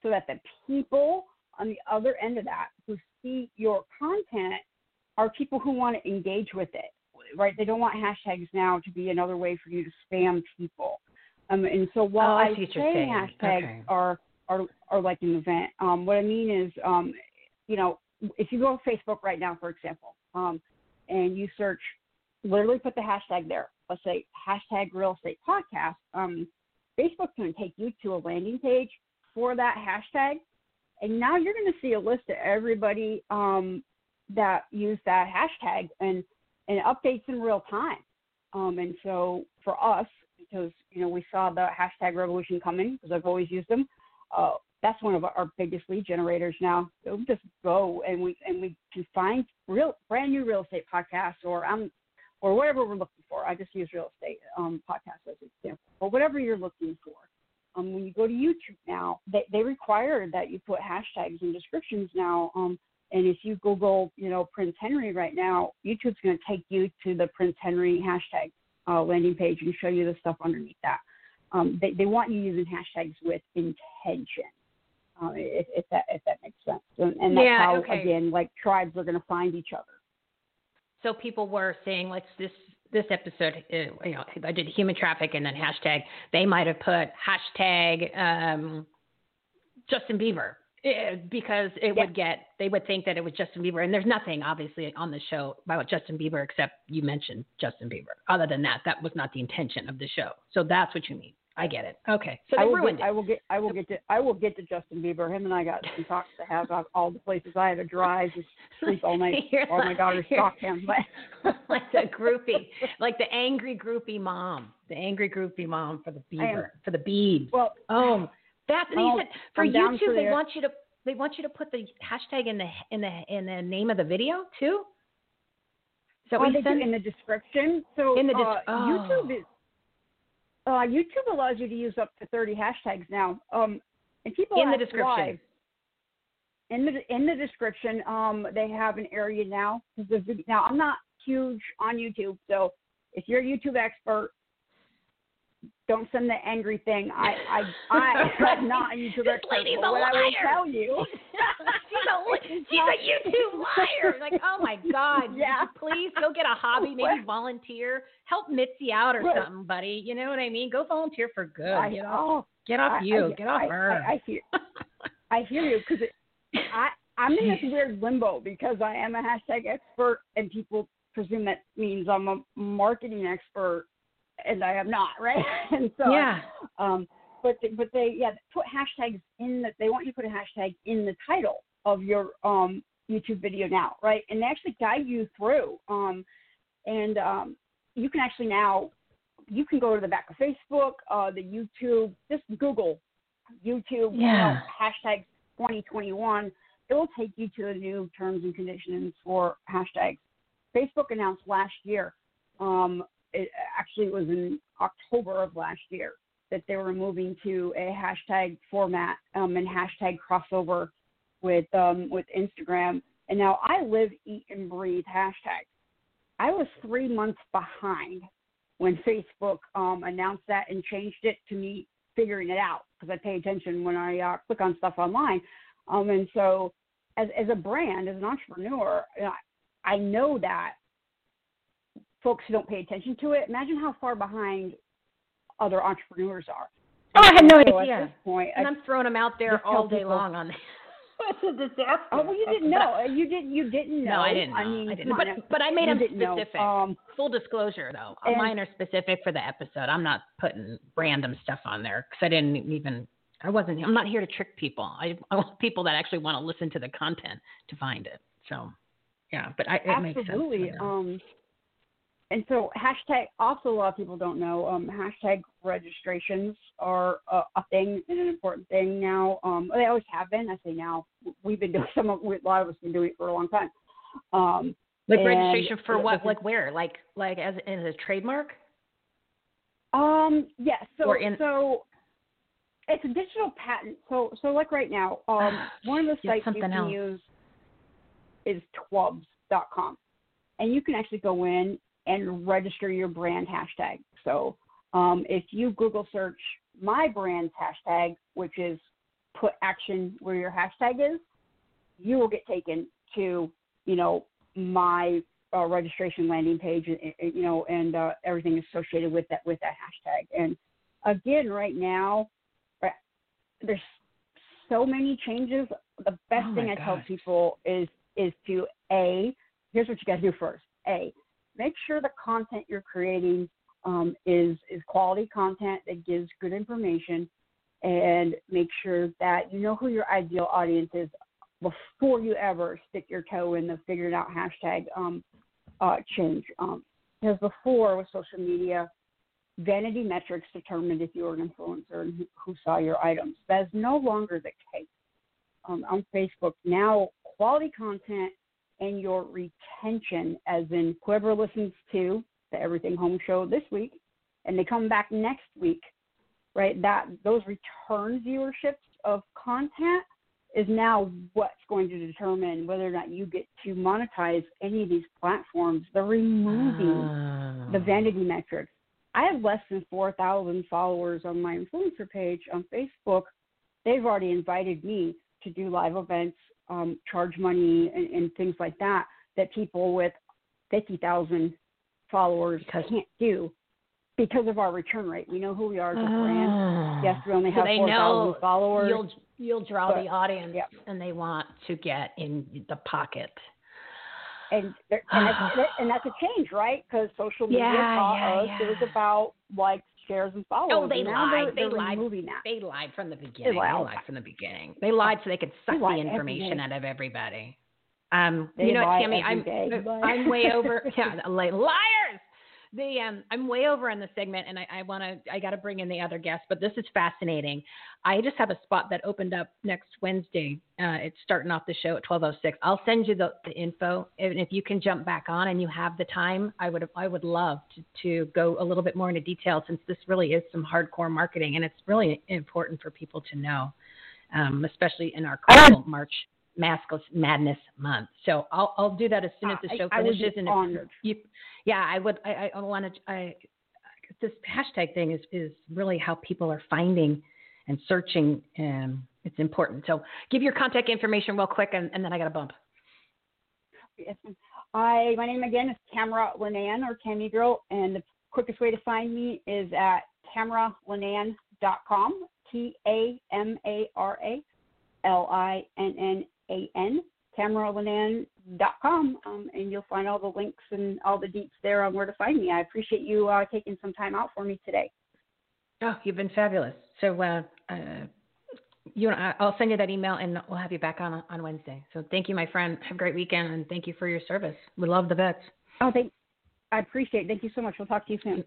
so that the people on the other end of that who see your content are people who want to engage with it. Right? They don't want hashtags now to be another way for you to spam people. Um, and so while oh, I, I say hashtags okay. are are are like an event. Um, what I mean is, um, you know, if you go on Facebook right now, for example, um, and you search, literally put the hashtag there. Let's say hashtag Real Estate Podcast. Um, Facebook's going to take you to a landing page for that hashtag, and now you're going to see a list of everybody um, that use that hashtag and and updates in real time. Um, and so for us, because you know we saw the hashtag revolution coming because I've always used them. Uh, that's one of our biggest lead generators now. So just go and we and we can find real brand new real estate podcasts or um or whatever we're looking for. I just use real estate um podcasts as an example, or whatever you're looking for. Um, when you go to YouTube now, they, they require that you put hashtags and descriptions now. Um, and if you Google, you know, Prince Henry right now, YouTube's going to take you to the Prince Henry hashtag uh, landing page and show you the stuff underneath that. Um, they, they want you using hashtags with intention, uh, if, if that if that makes sense. And, and that's Yeah, how okay. again, like tribes are going to find each other. So people were saying, let's this this episode, uh, you know, I did human traffic and then hashtag. They might have put hashtag um, Justin Bieber eh, because it Yeah. would get they would think that it was Justin Bieber, and there's nothing obviously on the show about Justin Bieber except you mentioned Justin Bieber. Other than that, that was not the intention of the show. So that's what you mean. I get it. Okay, so I they will ruined get, I will get I will get to I will get to Justin Bieber. Him and I got some talks to have about all the places I had to drive to sleep all night while my daughter stalked him. But like the groupie, like the angry groupie mom, the angry groupie mom for the Bieber, for the Beebs. well, Oh, that's and Well, said for YouTube for they want you to they want you to put the hashtag in the in the in the name of the video too. So that Oh, what they you do in the description. So In the des- uh, oh. YouTube is uh, YouTube allows you to use up to 30 hashtags now. Um, and people In the description. why. In the in the description, um, they have an area now. Now I'm not huge on YouTube, so if you're a YouTube expert, don't send the angry thing. I I I am not a YouTube expert. but what I will tell you. she's a she's a YouTube liar. Like, oh my God. Yeah. Please go get a hobby, maybe volunteer. Help Mitzi out or something, buddy. You know what I mean? Go volunteer for good. I, get off oh, get off I- you. I, get off her. I, I hear, I hear you because I I'm in this weird limbo because I am a hashtag expert and people presume that means I'm a marketing expert and I am not, right? And so yeah. um, but they, but they yeah put hashtags in that they want you to put a hashtag in the title of your um YouTube video now, right? And they actually guide you through. Um, and um, you can actually now you can go to the back of Facebook, uh, the YouTube, just Google YouTube, you know, hashtag 2021. It will take you to the new terms and conditions for hashtags. Facebook announced last year, um, it actually was in October of last year, that they were moving to a hashtag format um, and hashtag crossover with um, with Instagram. And now I live, eat, and breathe hashtags. I was three months behind when Facebook um, announced that and changed it to me figuring it out because I pay attention when I uh, click on stuff online. Um, and so, as as a brand, as an entrepreneur, you know, I know that folks who don't pay attention to it. Imagine how far behind other entrepreneurs are. Oh, I had no so idea. At this point, and I, I'm throwing them out there all day people- long on It's a disaster. oh, well, you didn't know. You didn't. You didn't know. No, I didn't know. I mean, I didn't. on But but I made You them specific. Um, Full disclosure, though, and- mine are specific for the episode. I'm not putting random stuff on there because I didn't even. I wasn't. I'm not here to trick people. I, I want people that actually want to listen to the content to find it. So, yeah. But I, it makes sense. Absolutely. Um, and so hashtag also a lot of people don't know um, hashtag registrations are a, a thing and an important thing now. Um, they always have been. I say now. We've been doing some of a lot of us been doing it for a long time. Um, like registration for what? Like where? Like like as as a trademark? Um, yeah. So in- so it's a digital patent. So so like right now, um, one of the sites you can else. use is twubs.com, and you can actually go in and register your brand hashtag. So um, if you Google search my brand's hashtag, which is put action where your hashtag is, you will get taken to you know my uh, registration landing page, you know, and uh, everything associated with that with that hashtag. And again, right now, there's so many changes. The best Oh thing I tell people is is to a here's what you got to do first. A make sure the content you're creating um, is is quality content that gives good information. and make sure that you know who your ideal audience is before you ever stick your toe in the figured out hashtag um, uh, change. Um, because before with social media, vanity metrics determined if you were an influencer and who, who saw your items. That is no longer the case. Um, on Facebook now, quality content and your retention, as in whoever listens to the Everything Home show this week, and they come back next week, right? That those return viewerships of content is now what's going to determine whether or not you get to monetize any of these platforms. They're removing ah. the vanity metrics. I have less than 4,000 followers on my influencer page on Facebook. They've already invited me to do live events, um, charge money, and, and, things like that, that people with 50,000 followers because, can't do because of our return rate. We know who we are as a brand. Ah. Yes, we only have so 4,000 followers. You'll, you'll draw but, the audience and they want to get in the pocket. And, and, that's, and that's a change, right? Because social media yeah, taught yeah, us yeah. it was about likes, shares, and followers. Oh, they lied. They're, they lied. That. They lied from the beginning. They lied, they lied from the beginning. They lied so they could suck the information out of everybody. Um, you know, Tammy, I'm I'm way over. Yeah, liars the um, I'm way over on the segment, and I, I want to I got to bring in the other guests, but this is fascinating. I just have a spot that opened up next Wednesday. Uh, it's starting off the show at 12:06. I'll send you the, the info, and if you can jump back on and you have the time, I would I would love to, to go a little bit more into detail since this really is some hardcore marketing, and it's really important for people to know, um, especially in our March Maskless Madness Month. So I'll I'll do that as soon as the show I, finishes. I would be and you, yeah, I would. I, I want to. I, this hashtag thing is is really how people are finding and searching. Um, it's important. So give your contact information real quick, and, and then I got a bump. Yes, I my name again is Tamara Linnan or Tammy Girl, and the quickest way to find me is at tamaralinnan.com. T A M A R A L I N N A N tamaralinnan.com, um, and you'll find all the links and all the deets there on where to find me. I appreciate you uh, taking some time out for me today. Oh, you've been fabulous. So, uh, uh, you I'll send you that email, and we'll have you back on on Wednesday. So, thank you, my friend. Have a great weekend, and thank you for your service. We love the vets. Oh, thank. I appreciate. it. Thank you so much. We'll talk to you soon.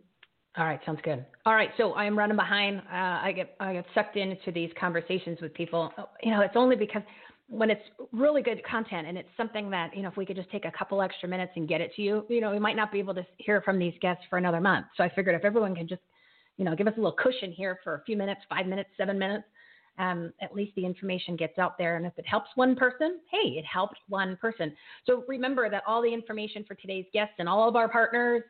All right, sounds good. All right, so I am running behind. Uh, I get I get sucked into these conversations with people. You know, it's only because when it's really good content and it's something that you know if we could just take a couple extra minutes and get it to you you know we might not be able to hear from these guests for another month. So i figured if everyone can just you know give us a little cushion here for a few minutes five minutes seven minutes um, at least the information gets out there. And if it helps one person hey it helped one person. So remember that all the information for today's guests and all of our partners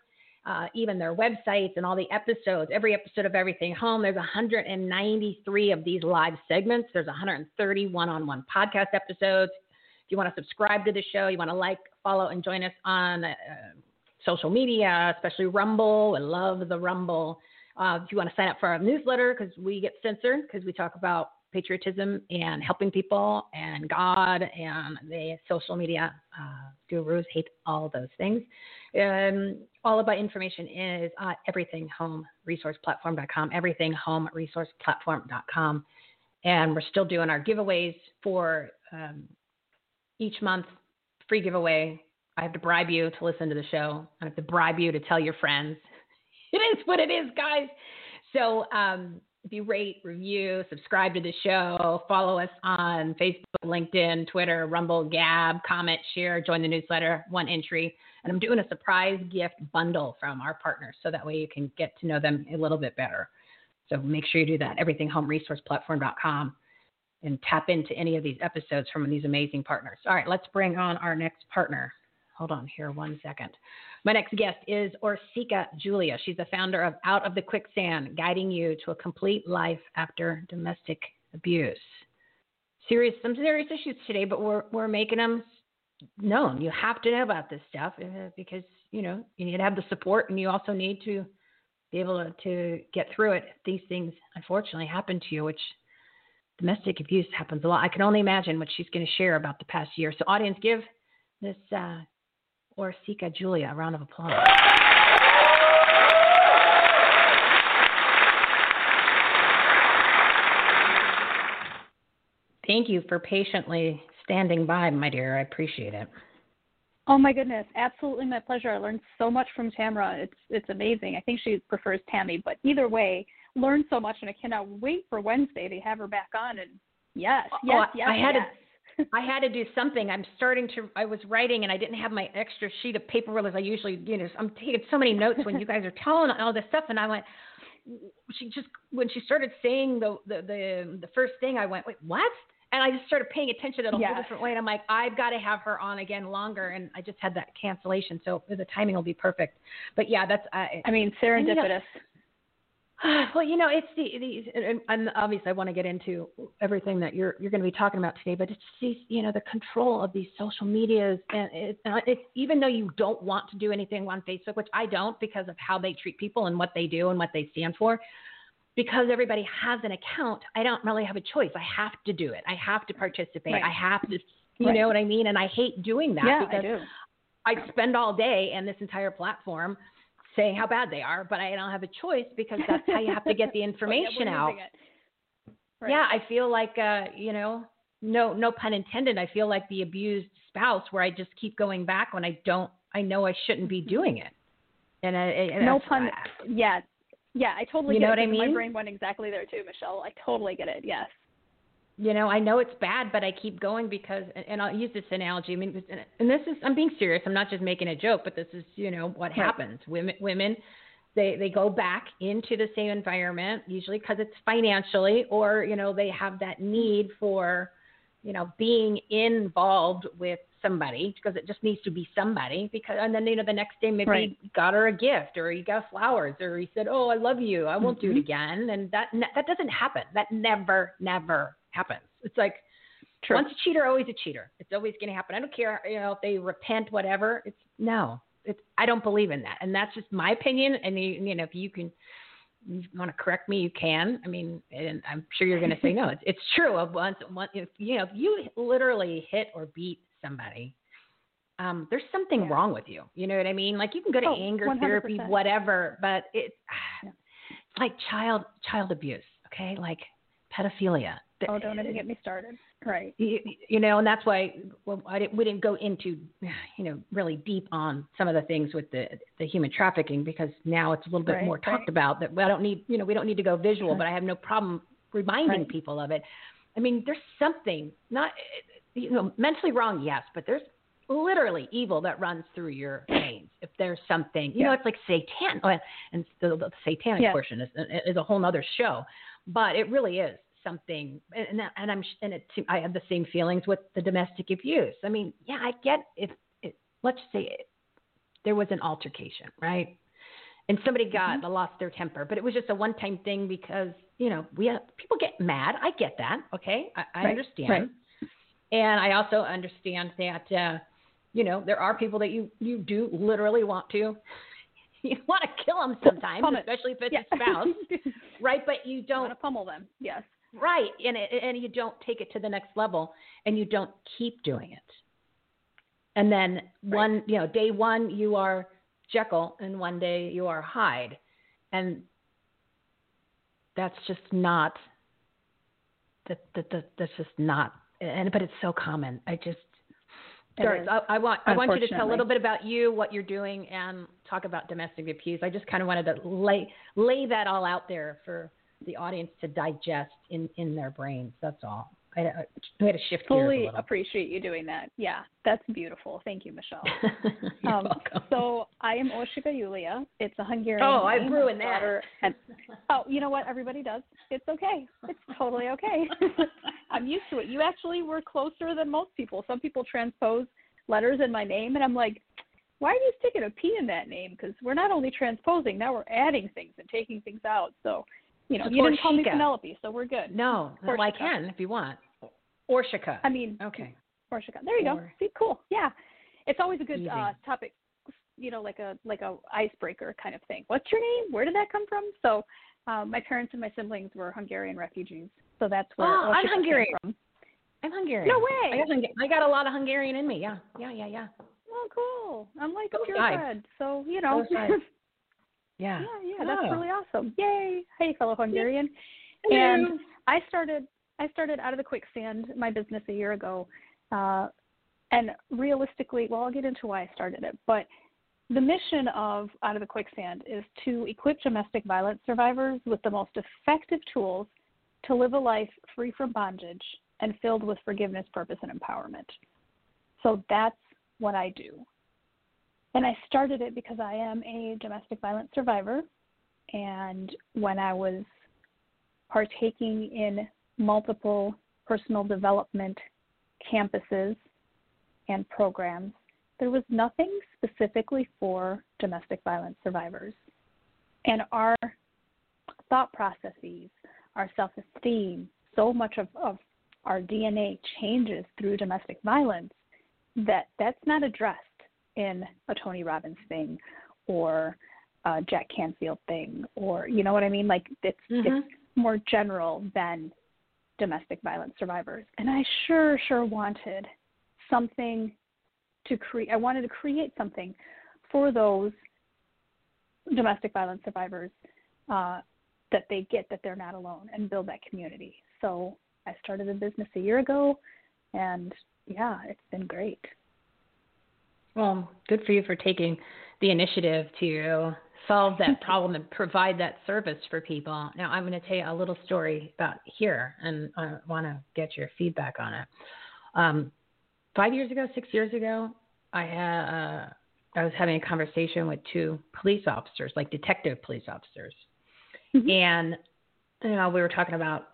uh, even their websites and all the episodes, every episode of Everything Home. There's 193 of these live segments. There's 130 one-on-one podcast episodes. If you want to subscribe to the show, you want to like, follow, and join us on uh, social media, especially Rumble. I love the Rumble. Uh, if you want to sign up for our newsletter, because we get censored, because we talk about patriotism and helping people and God and the social media uh, gurus hate all those things. Um, all our information is at everythinghomeresourceplatform.com, everythinghomeresourceplatform.com. And we're still doing our giveaways for um, each month, free giveaway. I have to bribe you to listen to the show. I have to bribe you to tell your friends. It is what it is, guys. So um, you rate, review, subscribe to the show, follow us on Facebook, LinkedIn, Twitter, Rumble, Gab, comment, share, join the newsletter, one entry. And I'm doing a surprise gift bundle from our partners so that way you can get to know them a little bit better. So make sure you do that, everythinghomeresourceplatform.com, and tap into any of these episodes from these amazing partners. All right, let's bring on our next partner. Hold on here one second. My next guest is Orsika Julia. She's the founder of Out of the Quicksand, guiding you to a complete life after domestic abuse. Serious, some serious issues today, but we're we're making them known. You have to know about this stuff uh, because you know you need to have the support, and you also need to be able to, to get through it. These things unfortunately happen to you, which domestic abuse happens a lot. I can only imagine what she's going to share about the past year. So, audience, give this uh, Orsika Julia a round of applause. Thank you for patiently standing by, my dear. I appreciate it. Oh my goodness, absolutely my pleasure. I learned so much from Tamra. It's it's amazing. I think she prefers Tammy, but either way, learned so much, and I cannot wait for Wednesday to have her back on. And yes, oh, yes, oh, yes, I had yes. I had to do something. I'm starting to. I was writing and I didn't have my extra sheet of paper as I usually. You know, I'm taking so many notes when you guys are telling all this stuff, and I went. She just when she started saying the the the, the first thing, I went, wait, what? And I just started paying attention in a Yes. whole different way. And I'm like, I've got to have her on again longer. And I just had that cancellation, so the timing will be perfect. But yeah, that's I. I mean, serendipitous. well, you know, it's the these, and, and obviously I want to get into everything that you're you're going to be talking about today, but it's these, you know, the control of these social medias, and it, it's even though you don't want to do anything on Facebook, which I don't because of how they treat people and what they do and what they stand for. Because everybody has an account, I don't really have a choice. I have to do it. I have to participate. Right. I have to, you Right. know what I mean? And I hate doing that yeah, because I do. I spend all day and this entire platform saying how bad they are, but I don't have a choice because that's how you have to get the information we're out. Right. Yeah, I feel like uh, you know, no no pun intended, I feel like the abused spouse where I just keep going back when I don't I know I shouldn't be doing it. And I, and no pun. Yeah, yeah, I totally You get know it. what I mean? My brain went exactly there too, Michele. I totally get it. Yes. You know, I know it's bad, but I keep going because, and- I'll use this analogy. I mean, and this is, I'm being serious. I'm not just making a joke, but this is, you know, what Right. happens. Women, women, they they go back into the same environment usually because it's financially, or you know, they have that need for, you know, being involved with somebody because it just needs to be somebody. Because and then you know, the next day maybe Right. you got her a gift, or you got flowers, or he said, "Oh, I love you. I won't do it Mhm. again." And that that doesn't happen. That never, never happens. It's like True. once a cheater, always a cheater. It's always going to happen. I don't care, you know, if they repent, whatever. It's no. It's I don't believe in that, and that's just my opinion. And you, you know, if you can, you want to correct me, you can. I mean, and I'm sure you're going to say no. It's it's true. Of once, once, if you know, if you literally hit or beat somebody. Um, there's something Yeah. wrong with you. You know what I mean? Like you can go to Oh, anger 100%. therapy, whatever, but it, Yeah. it's like child child abuse. Okay, like pedophilia. Oh, don't even get me started. Right. you, you know, and that's why well, I didn't, we didn't go into, you know, really deep on some of the things with the the human trafficking because now it's a little bit Right, more right. talked about. That well, I don't need, you know, we don't need to go visual, but I have no problem reminding Right. people of it. I mean, there's something not, you know, mentally wrong, yes, but there's literally evil that runs through your veins. If there's something, you know, it's like satan, and the, the satanic Yeah. portion is, is a whole nother show, but it really is something. And and I'm and it, I have the same feelings with the domestic abuse. I mean, yeah, I get if it, let's say it, there was an altercation, right? And somebody got lost their temper, but it was just a one-time thing because you know we have, people get mad. I get that. Okay, I, I Right, understand. right. And I also understand that uh, you know there are people that you you do literally want to you want to kill them sometimes, especially if it's Yeah. a spouse, right? But you Don't want to pummel them. Yes. Right, and it, and you don't take it to the next level, and you don't keep doing it. And then one, you know, day one you are Jekyll, and one day you are Hyde, and that's just not. That, that, that that's just not, and but it's so common. I just Sorry, I, I want I want you to tell a little bit about you, what you're doing, and talk about domestic abuse. I just kind of wanted to lay lay that all out there for the audience to digest in in their brains. That's all. I, I, I had to shift gears a Fully little. appreciate you doing that. Yeah, that's beautiful. Thank you, Michele. you're Um, welcome. So I am Orsika Julia. It's a Hungarian. Oh, I've ruined that. And, oh, you know what? Everybody does. It's okay. It's totally okay. I'm used to it. You actually were closer than most people. Some people transpose letters in my name, and I'm like, why are you sticking a P in that name? Because we're not only transposing, now we're adding things and taking things out. So, you know, you didn't call me Penelope, so we're good. no, well, I can if you want. Orshika. I mean, okay. Orshika. There you go. See, cool. Yeah, it's always a good uh, topic. You know, like a like a icebreaker kind of thing. What's your name? Where did that come from? So, um, my parents and my siblings were Hungarian refugees, so that's where Oh, I'm Hungarian. from. I'm Hungarian. No I way. got, Hunga- I got a lot of Hungarian in me. Yeah, yeah, yeah, yeah. Oh, cool. I'm like Go purebred, so you know. Yeah. yeah, yeah, that's Oh. really awesome. Yay! Hey, fellow Hungarian. Hello. And I started I started out of the quicksand my business a year ago, uh, and realistically, well, I'll get into why I started it, but the mission of Out of the Quicksand is to equip domestic violence survivors with the most effective tools to live a life free from bondage and filled with forgiveness, purpose, and empowerment. So that's what I do. And I started it because I am a domestic violence survivor. And when I was partaking in multiple personal development campuses and programs, there was nothing specifically for domestic violence survivors. And our thought processes, our self esteem, so much of, of our DNA changes through domestic violence that that's not addressed in a Tony Robbins thing or a Jack Canfield thing or you know what I mean? Like it's mm-hmm. it's more general than domestic violence survivors. And I sure, sure wanted something to create. I wanted to create something for those domestic violence survivors uh, that they get that they're not alone and build that community. So I started a business a year ago, and yeah, it's been great. Well, good for you for taking the initiative to solve that problem and provide that service for people. Now, I'm going to tell you a little story about here, and I want to get your feedback on it. Um, five years ago, six years ago, I had uh, I was having a conversation with two police officers, like detective police officers, mm-hmm. and you know we were talking about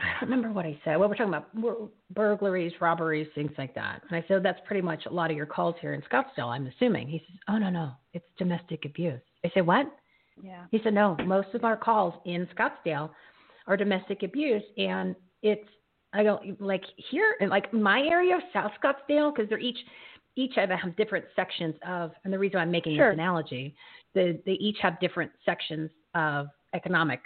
I don't remember what I said. Well, we're talking about burglaries, robberies, things like that. And I said that's pretty much a lot of your calls here in Scottsdale. I'm assuming. He says, "Oh no, no, it's domestic abuse." I said, "What?" Yeah. He said, "No, most of our calls in Scottsdale are domestic abuse, and it's I don't like here in like my area of South Scottsdale because they're each each have, have different sections of, and the reason I'm making sure. this analogy, they they each have different sections of economic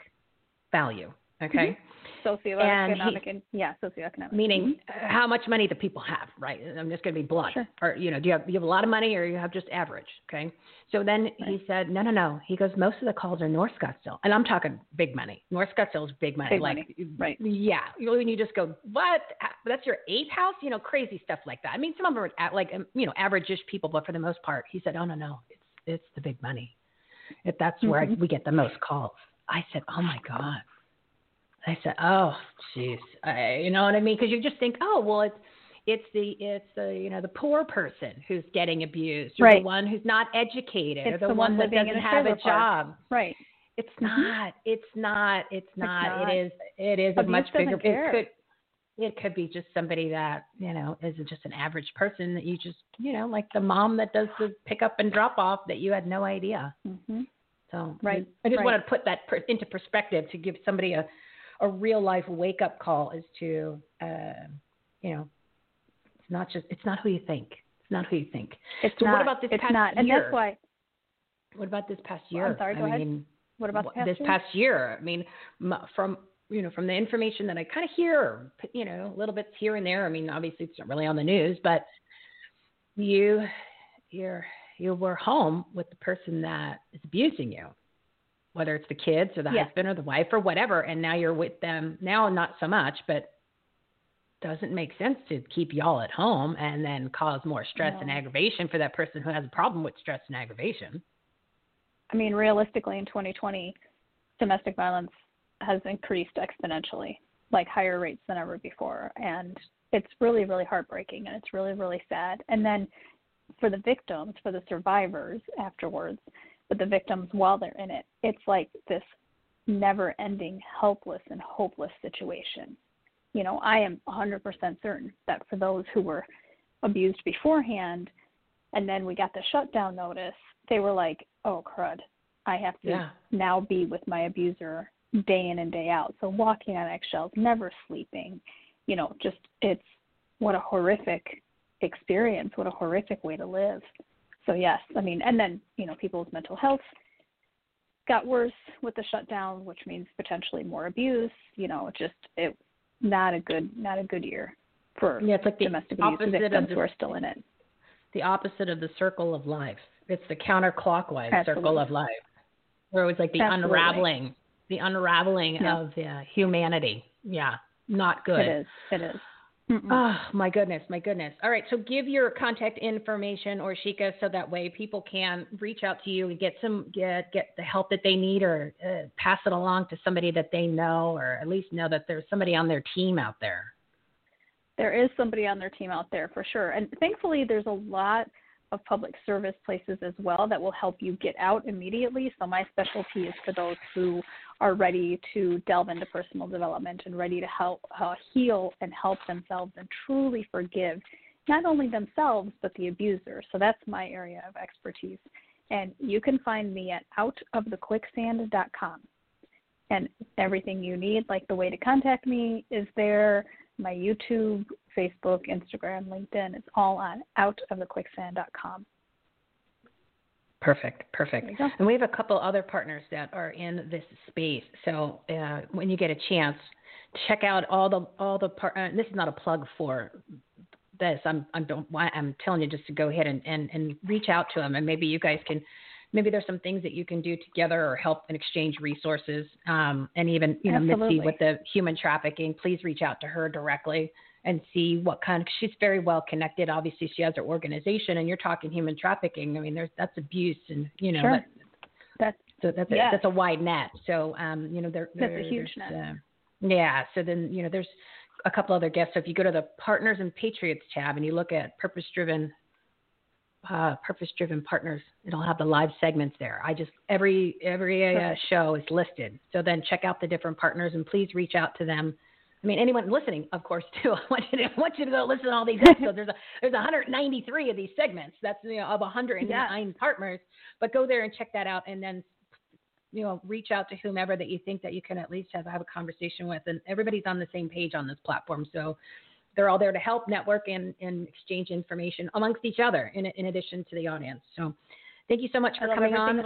value. Okay. Mm-hmm socioeconomic and, yeah, socioeconomic. Meaning mm-hmm. how much money do people have, right? I'm just going to be blunt. Sure. Or you know, do you have you have a lot of money or you have just average? Okay. So then right. he said, no, no, no. He goes, most of the calls are North Scottsdale, and I'm talking big money. North Scottsdale is big money. Big like, money. right? Yeah. When you just go, what? That's your eighth house? You know, crazy stuff like that. I mean, some of them are like um, you know average-ish people, but for the most part, he said, oh no, no, it's it's the big money. If that's where mm-hmm. we get the most calls. I said, oh my god. I said, "Oh, jeez," you know what I mean? Because you just think, "Oh, well, it's it's the it's the you know the poor person who's getting abused, or right. the one who's not educated, it's or the, the one, that doesn't have a park. job." Right. It's mm-hmm. not. It's not. It's not. not. It is. It is Abuse a much bigger. Care. It could. It could be just somebody that you know is just an average person that you just you know like the mom that does the pick up and drop off that you had no idea. Mm-hmm. So right. I just right. wanted to put that per, into perspective to give somebody a a real life wake up call as to, uh, you know, it's not just it's not who you think. It's not who you think. It's so not. what about this it's past not. year? And that's why. What about this past year? I'm sorry. Go I ahead. Mean, what about past this year? past year? I mean, from you know, from the information that I kind of hear, you know, little bits here and there. I mean, obviously it's not really on the news, but you, you're you were home with the person that is abusing you whether it's the kids or the yeah. husband or the wife or whatever, and now you're with them. Now, not so much, but doesn't make sense to keep y'all at home and then cause more stress and aggravation for that person who has a problem with stress and aggravation. I mean, realistically, in 2020, domestic violence has increased exponentially, like higher rates than ever before. And it's really, really heartbreaking and it's really, really sad. And then for the victims, for the survivors afterwards, but the victims while they're in it. It's like this never ending, helpless and hopeless situation. You know, I am 100% certain that for those who were abused beforehand, and then we got the shutdown notice, they were like, oh, crud, I have to yeah. now be with my abuser day in and day out. So walking on eggshells, never sleeping, you know, just it's what a horrific experience, what a horrific way to live so yes, I mean, and then you know people's mental health got worse with the shutdown, which means potentially more abuse. You know, just it not a good not a good year for yeah, it's like domestic abuse victims the, who are still in it. The opposite of the circle of life. It's the counterclockwise Absolutely. circle of life, where it was like the Absolutely. unraveling the unraveling Yeah. of uh, humanity. Yeah, not good. It is. It is. Mm-mm. Oh my goodness, my goodness. All right, so give your contact information Orsika so that way people can reach out to you and get some get get the help that they need or uh, pass it along to somebody that they know or at least know that there's somebody on their team out there. there is somebody on their team out there for sure. And thankfully, there's a lot of public service places as well that will help you get out immediately. So, my specialty is for those who are ready to delve into personal development and ready to help uh, heal and help themselves and truly forgive not only themselves, but the abuser. So, that's my area of expertise. And you can find me at outofthequicksand.com. And everything you need, like the way to contact me, is there my YouTube, Facebook, Instagram, LinkedIn. It's all on outofthequicksand.com. Perfect, perfect. There you go. And we have a couple other partners that are in this space. So uh, when you get a chance, check out all the all the part. Uh, this is not a plug for this. I'm I'm don't I'm telling you just to go ahead and, and and reach out to them, and maybe you guys can. Maybe there's some things that you can do together or help and exchange resources. Um, and even, you know, Mitzi Absolutely. with the human trafficking, please reach out to her directly and see what kind of, she's very well connected. Obviously she has her organization and you're talking human trafficking. I mean, there's, that's abuse and, you know, Sure. that, That's so that's Yes. a, that's a wide net. So um, you know there That's a huge net. Uh, yeah. So then you know there's a couple other guests. So if you go to the Partners and Patriots tab and you look at purpose driven uh, purpose driven partners, it'll have the live segments there. I just every every uh, show is listed. So then check out the different partners and please reach out to them. I mean, anyone listening, of course, too. I want you to I want you to go listen to all these episodes. There's a there's 193 of these segments. That's you know of 109 partners. But go there and check that out, and then you know reach out to whomever that you think that you can at least have have a conversation with. And everybody's on the same page on this platform, so they're all there to help network and, and exchange information amongst each other in, in addition to the audience. So thank you so much for coming on.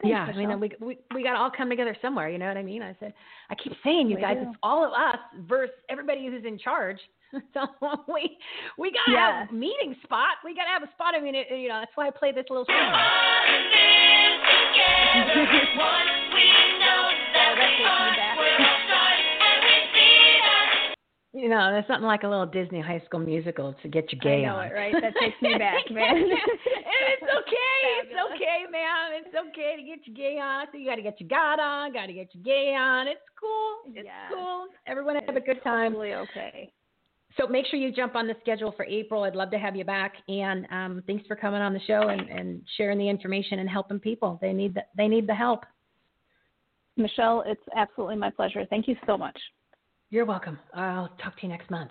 About and- that. Thanks, yeah, I mean, we, we we got to all come together somewhere. You know what I mean? I said, I keep saying, you We guys, do. it's all of us versus everybody who's in charge. so we we got to have a meeting spot. We got to have a spot. I mean, it, you know, that's why I play this little song. You know, there's something like a little Disney High School musical to get you gay I know on. it, right? That takes me back, man. and it's okay. It's okay, ma'am. It's okay to get you gay on. So you got to get your God on. Got to get your gay on. It's cool. It's Yes. cool. Everyone have a good time. Totally okay. So make sure you jump on the schedule for April. I'd love to have you back. And um, thanks for coming on the show and, and sharing the information and helping people. They need the, they need the help. Michele, it's absolutely my pleasure. Thank you so much. You're welcome. I'll talk to you next month.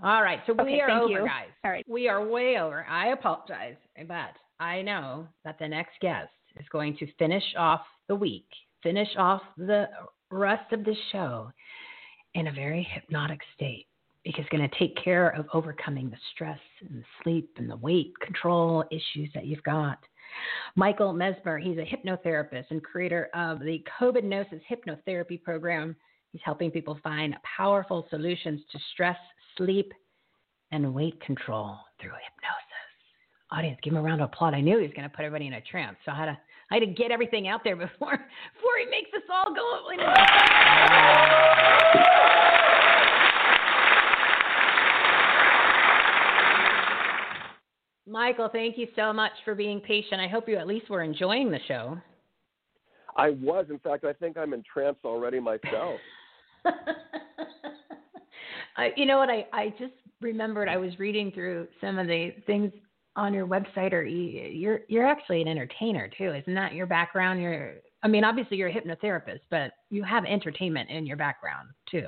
All right. So we Okay, are over, you. guys. All right. We are way over. I apologize, but I know that the next guest is going to finish off the week, finish off the rest of the show in a very hypnotic state because it's going to take care of overcoming the stress and the sleep and the weight control issues that you've got. Michael Mezmer, he's a hypnotherapist and creator of the COVIDnosis Hypnotherapy Program. He's helping people find powerful solutions to stress, sleep, and weight control through hypnosis. Audience, give him a round of applause. I knew he was going to put everybody in a trance, so I had to, I had to get everything out there before before he makes us all go Michael, thank you so much for being patient. I hope you at least were enjoying the show. I was. In fact, I think I'm in trance already myself. I, you know what? I, I just remembered I was reading through some of the things on your website, or you- you're you're actually an entertainer too, isn't that your background? You're, I mean, obviously you're a hypnotherapist, but you have entertainment in your background too.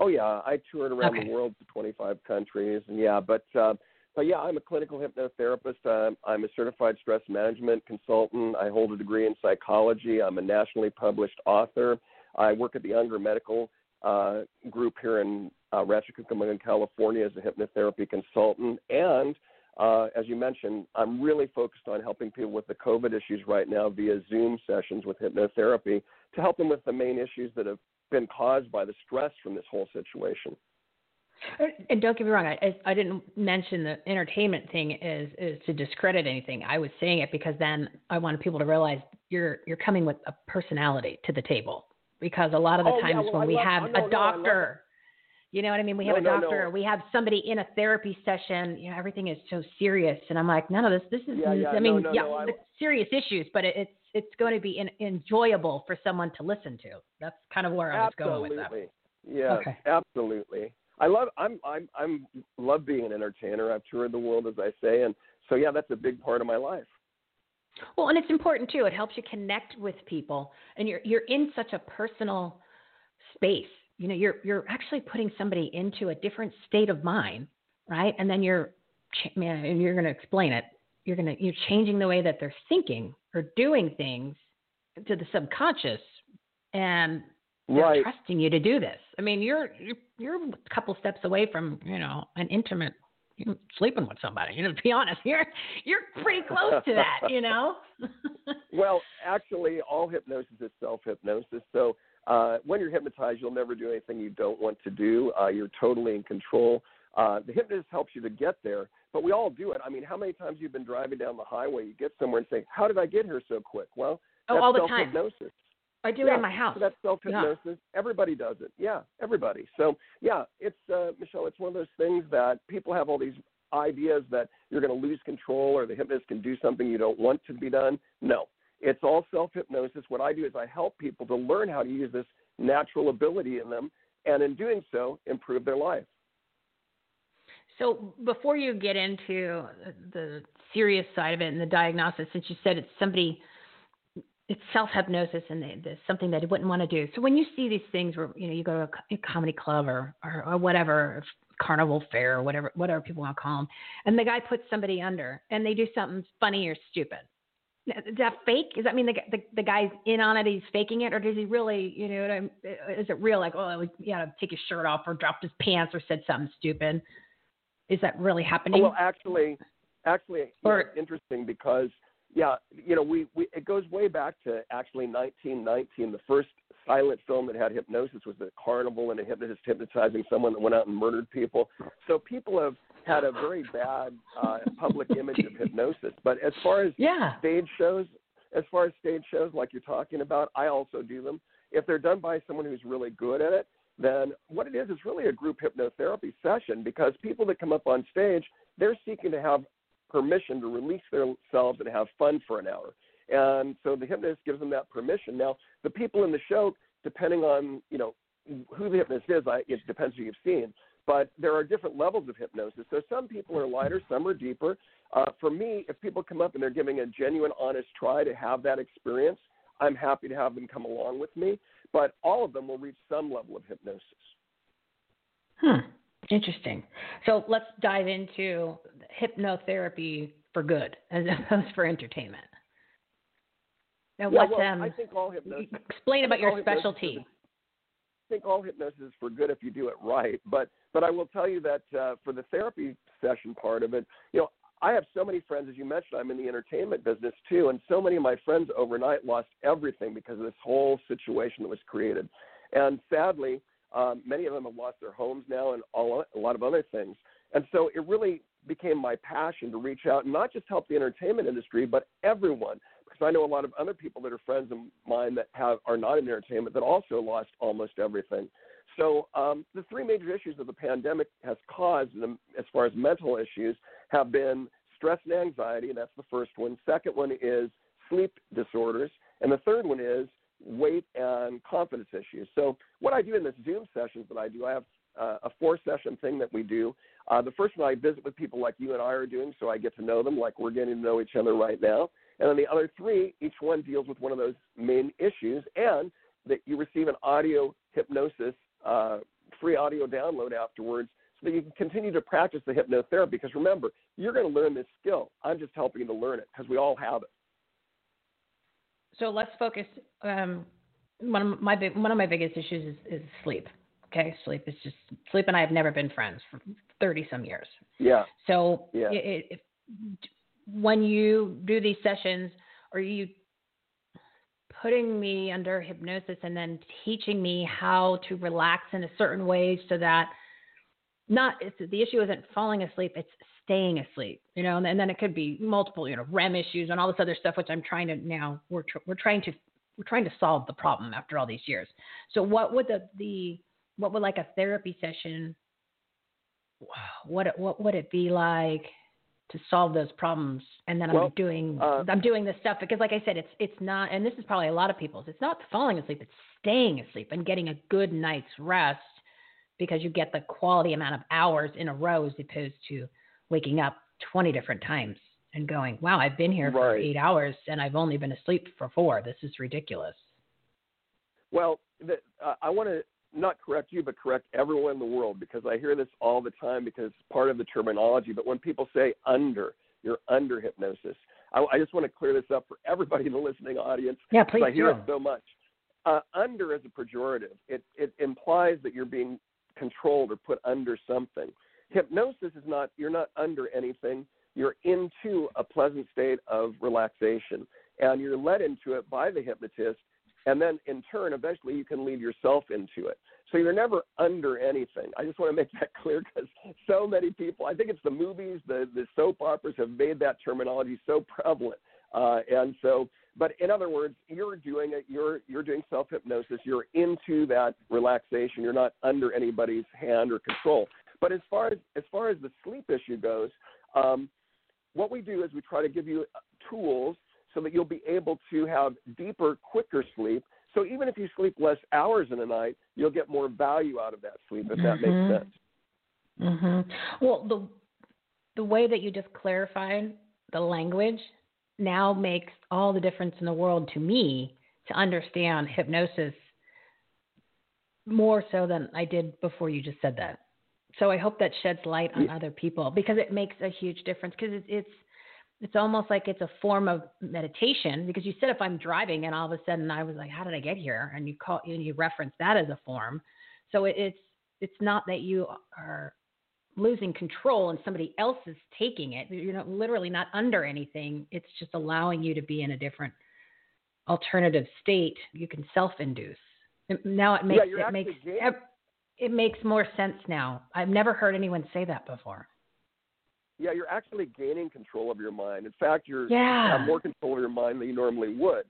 Oh yeah, I toured around Okay. the world to 25 countries, and yeah, but uh, but yeah, I'm a clinical hypnotherapist. Um, I'm a certified stress management consultant. I hold a degree in psychology. I'm a nationally published author. I work at the Unger Medical uh, Group here in uh, Rancho Cucamonga, California, as a hypnotherapy consultant. And uh, as you mentioned, I'm really focused on helping people with the COVID issues right now via Zoom sessions with hypnotherapy to help them with the main issues that have been caused by the stress from this whole situation. And don't get me wrong, I, I didn't mention the entertainment thing is is to discredit anything. I was saying it because then I wanted people to realize you're you're coming with a personality to the table. Because a lot of the Oh, times yeah, well, when I we love- have oh, no, no, a doctor, you know what I mean? We have No, a doctor, no. we have somebody in a therapy session. You know, everything is so serious, and I'm like, none of this. This is, Yeah, yeah, I mean, no, no, yeah, no, I- it's serious issues, but it, it's it's going to be in, enjoyable for someone to listen to. That's kind of where I was going with that. Absolutely. Yeah, Okay. absolutely. I love I'm I'm I'm love being an entertainer. I've toured the world as I say and so yeah, that's a big part of my life. Well, and it's important too. It helps you connect with people, and you're you're in such a personal space. You know, you're you're actually putting somebody into a different state of mind, right? And then you're, man, and you're going to explain it. You're going to you're changing the way that they're thinking or doing things to the subconscious, and they're Right. trusting you to do this. I mean, you're you're you're a couple steps away from you know an intimate sleeping with somebody. You know, to be honest, you're you're pretty close to that. You know. Well, actually all hypnosis is self-hypnosis. So uh, when you're hypnotized, you'll never do anything you don't want to do. Uh, you're totally in control. Uh, the hypnotist helps you to get there, but we all do it. I mean, how many times you've been driving down the highway, you get somewhere and say, "How did I get here so quick?" Well, Oh, that's all the time. self-hypnosis. I do yeah, it in my house. So that's self hypnosis. Everybody does it. Yeah, everybody. So yeah, it's uh, Michele. It's one of those things that people have all these ideas that you're going to lose control or the hypnotist can do something you don't want to be done. No, it's all self hypnosis. What I do is I help people to learn how to use this natural ability in them, and in doing so, improve their life. So before you get into the serious side of it and the diagnosis, since you said it's somebody, it's self hypnosis and they, there's something that they wouldn't want to do. So when you see these things where you know you go to a a comedy club or, or or whatever carnival fair or whatever whatever people want to call them, and the guy puts somebody under and they do something funny or stupid. Is that fake? Does that mean the, the the guy's in on it? He's faking it, or does he really? You know, is it real? Like, oh, you know, take his shirt off, or dropped his pants, or said something stupid. Is that really happening? Well, actually, actually, Or- it's interesting because yeah, you know, we, we it goes way back to actually 1919. The first silent film that had hypnosis was the Carnival, and a hypnotist hypnotizing someone that went out and murdered people. So people have had a very bad uh, public image of hypnosis. But as far as yeah. stage shows, as far as stage shows like you're talking about, I also do them. If they're done by someone who's really good at it, then what it is is really a group hypnotherapy session because people that come up on stage, they're seeking to have permission to release themselves and have fun for an hour. And so the hypnotist gives them that permission. Now, the people in the show, depending on, you know, who the hypnotist is, I, it depends who you've seen. But there are different levels of hypnosis. So some people are lighter, some are deeper. Uh, for me, if people come up and they're giving a genuine, honest try to have that experience, I'm happy to have them come along with me. But all of them will reach some level of hypnosis. Hmm. Interesting. So let's dive into hypnotherapy for good as opposed for entertainment. Now, Yeah, what, well, um, I think all hypnosis. explain about your specialty. is- I think all hypnosis is for good if you do it right. But but I will tell you that uh, for the therapy session part of it, you know, I have so many friends, as you mentioned, I'm in the entertainment business too, and so many of my friends overnight lost everything because of this whole situation that was created. And sadly, um, many of them have lost their homes now and all, a lot of other things. And so it really became my passion to reach out and not just help the entertainment industry, but everyone. Because I know a lot of other people that are friends of mine that have are not in entertainment that also lost almost everything. So um, the three major issues that the pandemic has caused, as far as mental issues, have been stress and anxiety, and that's the first one. Second one is sleep disorders, and the third one is weight and confidence issues. So what I do in this Zoom sessions that I do, I have uh, a four session thing that we do. Uh, the first one I visit with people like you and I are doing, so I get to know them like we're getting to know each other right now. And then the other three, each one deals with one of those main issues, and that you receive an audio hypnosis uh, free audio download afterwards so that you can continue to practice the hypnotherapy. Because remember, you're going to learn this skill. I'm just helping you to learn it because we all have it. So let's focus. Um, one of my big, one of my biggest issues is, is sleep. Okay, sleep is just sleep, and I have never been friends for thirty some years. Yeah. So Yeah. it, it, when you do these sessions, are you putting me under hypnosis and then teaching me how to relax in a certain way so that not it's the issue isn't falling asleep it's staying asleep you know and, and then it could be multiple you know rem issues and all this other stuff which i'm trying to now we're tr- we're trying to we're trying to solve the problem after all these years. So what would the the what would like a therapy session what what would it be like to solve those problems? And then Well, i'm doing uh, i'm doing this stuff because like i said it's it's not and this is probably a lot of people's it's not falling asleep it's staying asleep and getting a good night's rest because you get the quality amount of hours in a row as opposed to waking up 20 different times and going wow i've been here for eight hours and i've only been asleep for four this is ridiculous Well, the, uh, I want to not correct you, but correct everyone in the world because I hear this all the time because it's part of the terminology. But when people say under, you're under hypnosis. I, I just want to clear this up for everybody in the listening audience yeah because please I hear do it so much. Uh, under is a pejorative. It, it implies that you're being controlled or put under something. Hypnosis is not, you're not under anything. You're into a pleasant state of relaxation and you're led into it by the hypnotist. And then in turn, eventually you can lead yourself into it. So you're never under anything. I just want to make that clear because so many people, I think it's the movies, the, the soap operas have made that terminology so prevalent. Uh, and so, but in other words, you're doing it. You're you're doing self hypnosis. You're into that relaxation. You're not under anybody's hand or control. But as far as as far as the sleep issue goes, um, what we do is we try to give you tools so that you'll be able to have deeper, quicker sleep. So even if you sleep less hours in a night, you'll get more value out of that sleep. If that Mhm. makes sense. Mm-hmm. Well, the the way that you just clarified the language now makes all the difference in the world to me to understand hypnosis more so than I did before you just said that. So I hope that sheds light on Yeah. other people because it makes a huge difference because it, it's it's almost like it's a form of meditation because you said if I'm driving and all of a sudden I was like, how did I get here? And you call and you reference that as a form. So it, it's it's not that you are losing control and somebody else is taking it. You're not literally not under anything. It's just allowing you to be in a different alternative state. You can self-induce. Now it makes yeah, it makes it makes more sense now. I've never heard anyone say that before. yeah, you're actually gaining control of your mind. In fact, you're you Yeah. have more control of your mind than you normally would.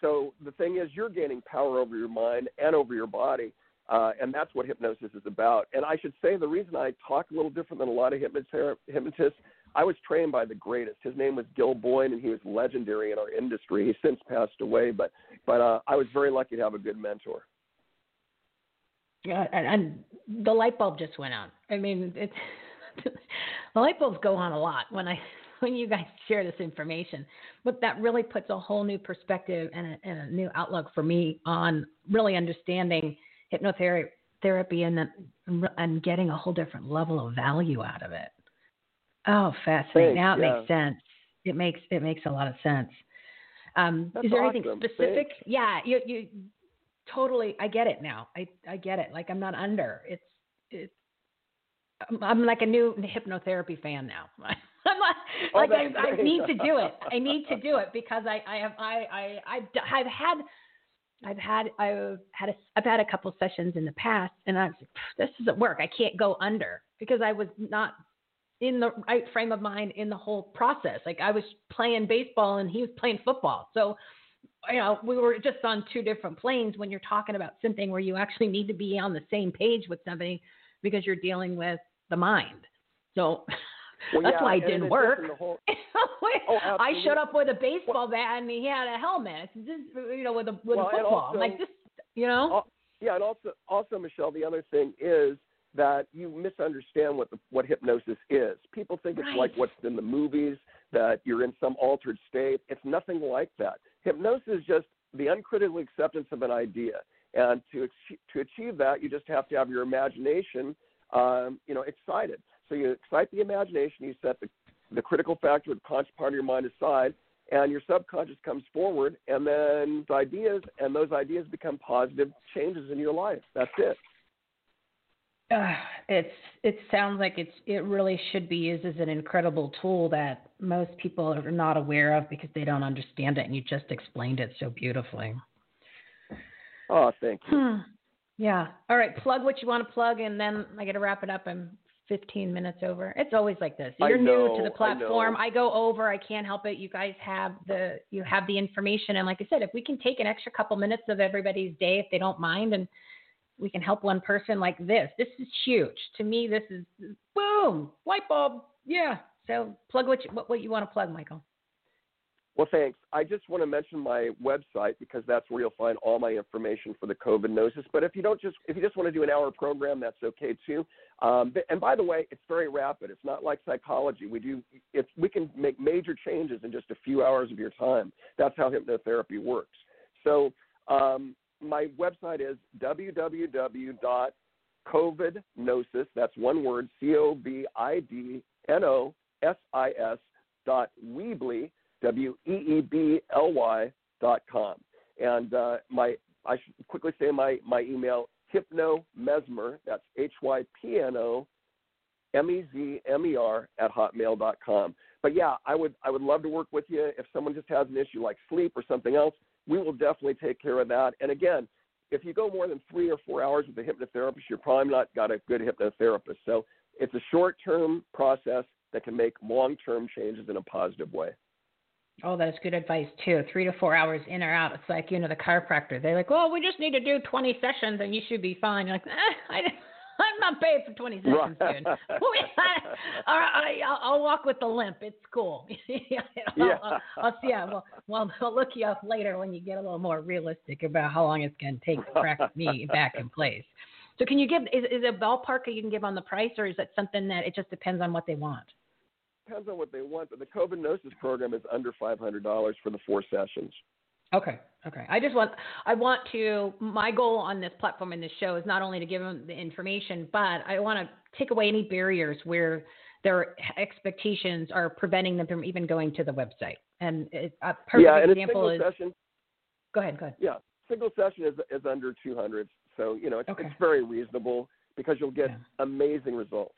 So the thing is, you're gaining power over your mind and over your body, uh, and that's what hypnosis is about. And I should say the reason I talk a little different than a lot of hypnotists, I was trained by the greatest. His name was Gil Boyne, and he was legendary in our industry. He's since passed away, but but uh, I was very lucky to have a good mentor. Yeah, and, and the light bulb just went on. I mean, it's the light bulbs go on a lot when I when you guys share this information. But that really puts a whole new perspective and a, and a new outlook for me on really understanding hypnotherapy therapy and and getting a whole different level of value out of it. Oh, fascinating! Thanks, now it yeah. makes sense. It makes it makes a lot of sense. Um, is there anything awesome. specific? Yeah, you you totally. I get it now. I I get it. Like I'm not under. It's it's. I'm, I'm like a new hypnotherapy fan now. I'm not, Oh, like I, I need to do it. I need to do it because I I have I I I've, I've had I've had I've had a, I've had a couple sessions in the past, and I was like, this doesn't work. I can't go under because I was not in the right frame of mind in the whole process. Like I was playing baseball and he was playing football, so you know we were just on two different planes when you're talking about something where you actually need to be on the same page with somebody because you're dealing with the mind. So Well, that's yeah, why it didn't work. addition, the whole- oh, I showed up with a baseball bat and he had a helmet, This- you know, with a with Well, a football. I'm also- like this, you know. Al- yeah, and also, also, Michele, the other thing is that you misunderstand what the, what hypnosis is. People think it's Right. like what's in the movies, that you're in some altered state. It's nothing like that. Hypnosis is just the uncritical acceptance of an idea, and to to achieve that, you just have to have your imagination, um, you know, excited. So you excite the imagination, you set the the critical factor, the conscious part of your mind aside, and your subconscious comes forward, and then ideas, and those ideas become positive changes in your life. That's it. Uh, it's it sounds like it's it really should be used as an incredible tool that most people are not aware of because they don't understand it, and you just explained it so beautifully. Oh, thank you. Hmm. Yeah. All right. Plug what you want to plug, and then I got to wrap it up. I'm 15 minutes over. It's always like this. You're know, new to the platform. know. I, go over. I can't help it. You guys have the you have the information and like I said, if we can take an extra couple minutes of everybody's day if they don't mind and we can help one person like this. This is huge. To me this is boom, light bulb. Yeah. So plug what you, what, what you want to plug, Michael. Well, thanks. I just want to mention my website because that's where you'll find all my information for the COVIDnosis. But if you don't just if you just want to do an hour program, that's okay too. Um, and by the way, it's very rapid. It's not like psychology. We do if we can make major changes in just a few hours of your time. That's how hypnotherapy works. So um, my website is www.covidnosis. That's one word. C O V I D N O S I S dot Weebly W E E B L Y dot com. And uh, my I should quickly say my my email hypno mezmer that's H Y P N O M E Z M E R at hotmail dot com. But yeah, I would I would love to work with you if someone just has an issue like sleep or something else. We will definitely take care of that. And again, if you go more than three or four hours with a hypnotherapist, you're probably not got a good hypnotherapist. So it's a short term process that can make long term changes in a positive way. Oh, that's good advice too. Three to four hours in or out. It's like you know the chiropractor. They're like, well, we just need to do 20 sessions and you should be fine. You're like, eh, I, I'm not paid for 20 sessions, Right. dude. All right, I'll, I'll walk with the limp. It's cool. Yeah. I'll, I'll, I'll see. ya. Well, well, I'll look you up later when you get a little more realistic about how long it's going to take to crack me back in place. So, can you give? Is, is it a ballpark you can give on the price, or is that something that it just depends on what they want? depends on what they want, but the COVIDnosis program is under five hundred dollars for the four sessions. Okay. Okay. I just want I want to my goal on this platform in this show is not only to give them the information, but I want to take away any barriers where their expectations are preventing them from even going to the website. And a perfect yeah, and example is session. go ahead, go ahead. Yeah, single session is is under two hundred, so you know it's, Okay. it's very reasonable because you'll get Yeah. amazing results.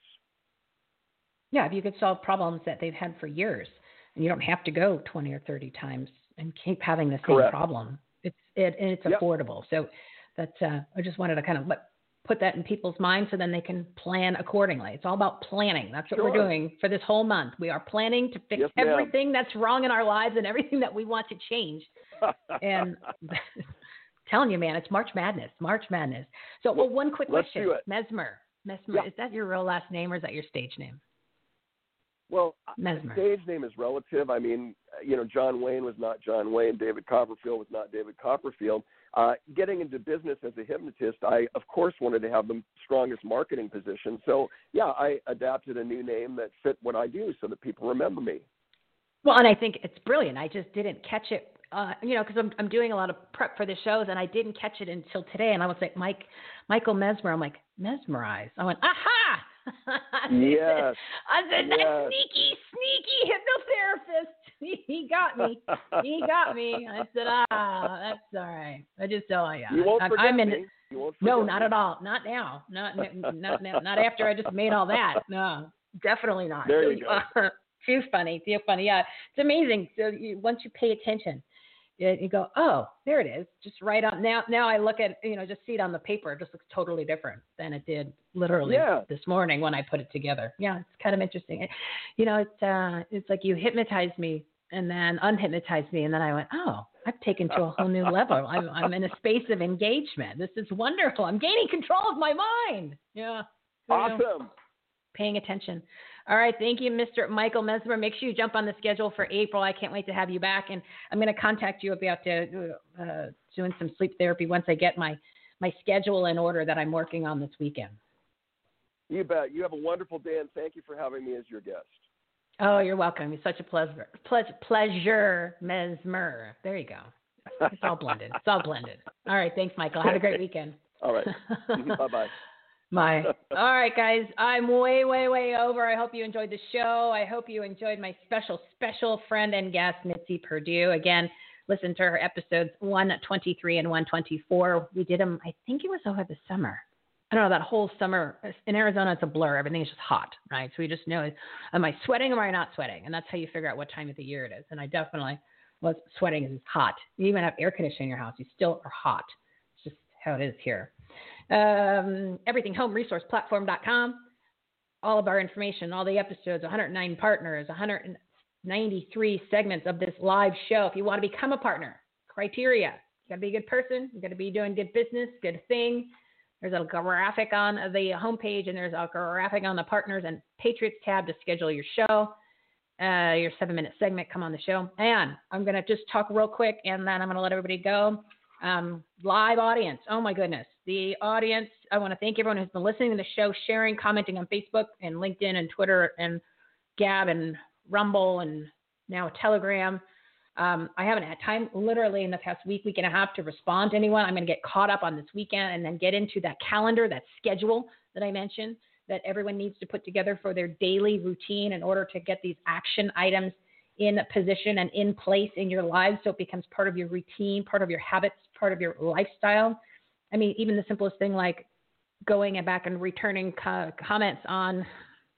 Yeah, if you could solve problems that they've had for years, and you don't have to go 20 or 30 times and keep having the same Correct. problem. It's it and it's Yep. affordable. So that's uh, I just wanted to kind of let, put that in people's minds so then they can plan accordingly. It's all about planning. That's what we're doing for this whole month. We are planning to fix Yes, ma'am. everything that's wrong in our lives and everything that we want to change. And telling you, man, it's March Madness. March Madness. So, well, Well, one quick question. Mezmer. Mezmer. Yeah. Is that your real last name or is that your stage name? Well, Mezmer. stage name is relative. I mean, you know, John Wayne was not John Wayne. David Copperfield was not David Copperfield. Uh, getting into business as a hypnotist, I of course wanted to have the strongest marketing position. So yeah, I adapted a new name that fit what I do, so that people remember me. Well, and I think it's brilliant. I just didn't catch it, uh, you know, because I'm I'm doing a lot of prep for the shows, and I didn't catch it until today. And I was like, Mike, Michael Mezmer. I'm like, mesmerized. I went, aha! Yes. I said, that Yes. sneaky, sneaky hypnotherapist. He got me. He got me. I said, ah, that's all right. I just, oh yeah. You won't I'm, forget I'm in. me. You won't No, not me. at all. Not now. Not not not, not after I just made all that. No, definitely not. There you go. too funny. Too funny. Yeah, it's amazing. So you, once you pay attention, you, you go, oh, there it is. Just right on. Now, now I look at you know just see it on the paper. It just looks totally different than it did literally Yeah. this morning when I put it together. Yeah, it's kind of interesting. It- You know, it's uh, it's like you hypnotized me and then unhypnotized me, and then I went, oh. I've taken to a whole new level. I'm, I'm in a space of engagement. This is wonderful. I'm gaining control of my mind. Yeah. Who knew? Awesome. paying attention. All right, thank you, Mr. Michael Mezmer. Make sure you jump on the schedule for April. I can't wait to have you back, and I'm going to contact you about to, uh, doing some sleep therapy once I get my my schedule in order that I'm working on this weekend. You bet. You have a wonderful day, and thank you for having me as your guest. Oh, you're welcome. It's such a pleasure. Pleasure, pleasure, Mezmer. There you go. It's all blended. It's all blended. All right, thanks, Michael. Have a great weekend. All right. bye bye. My. All right, guys. I'm way, way, way over. I hope you enjoyed the show. I hope you enjoyed my special, special friend and guest, Mitzi Perdue. Again, listen to her episodes 123 and 124. We did them, I think it was over the summer. I don't know, that whole summer in Arizona, it's a blur. Everything is just hot, right? So we just know, am I sweating or am I not sweating? And that's how you figure out what time of the year it is. And I definitely was sweating. It's hot. You even have air conditioning in your house. You still are hot. It's just how it is here um, everythinghomeresourceplatform.com. all of our information, all the episodes, 109 partners, 193 segments of this live show. If you want to become a partner, criteria you got to be a good person, you got to be doing good business, good thing. There's a graphic on the homepage, and there's a graphic on the partners and Patriots tab to schedule your show, uh, your seven minute segment. Come on the show. And I'm going to just talk real quick, and then I'm going to let everybody go. Um, live audience. Oh my goodness. The audience, I want to thank everyone who's been listening to the show, sharing, commenting on Facebook and LinkedIn and Twitter and Gab and Rumble and now Telegram. Um, I haven't had time literally in the past week, week and a half to respond to anyone. I'm going to get caught up on this weekend and then get into that calendar, that schedule that I mentioned that everyone needs to put together for their daily routine in order to get these action items in position and in place in your lives so it becomes part of your routine, part of your habits, part of your lifestyle. I mean, even the simplest thing like going and back and returning co- comments on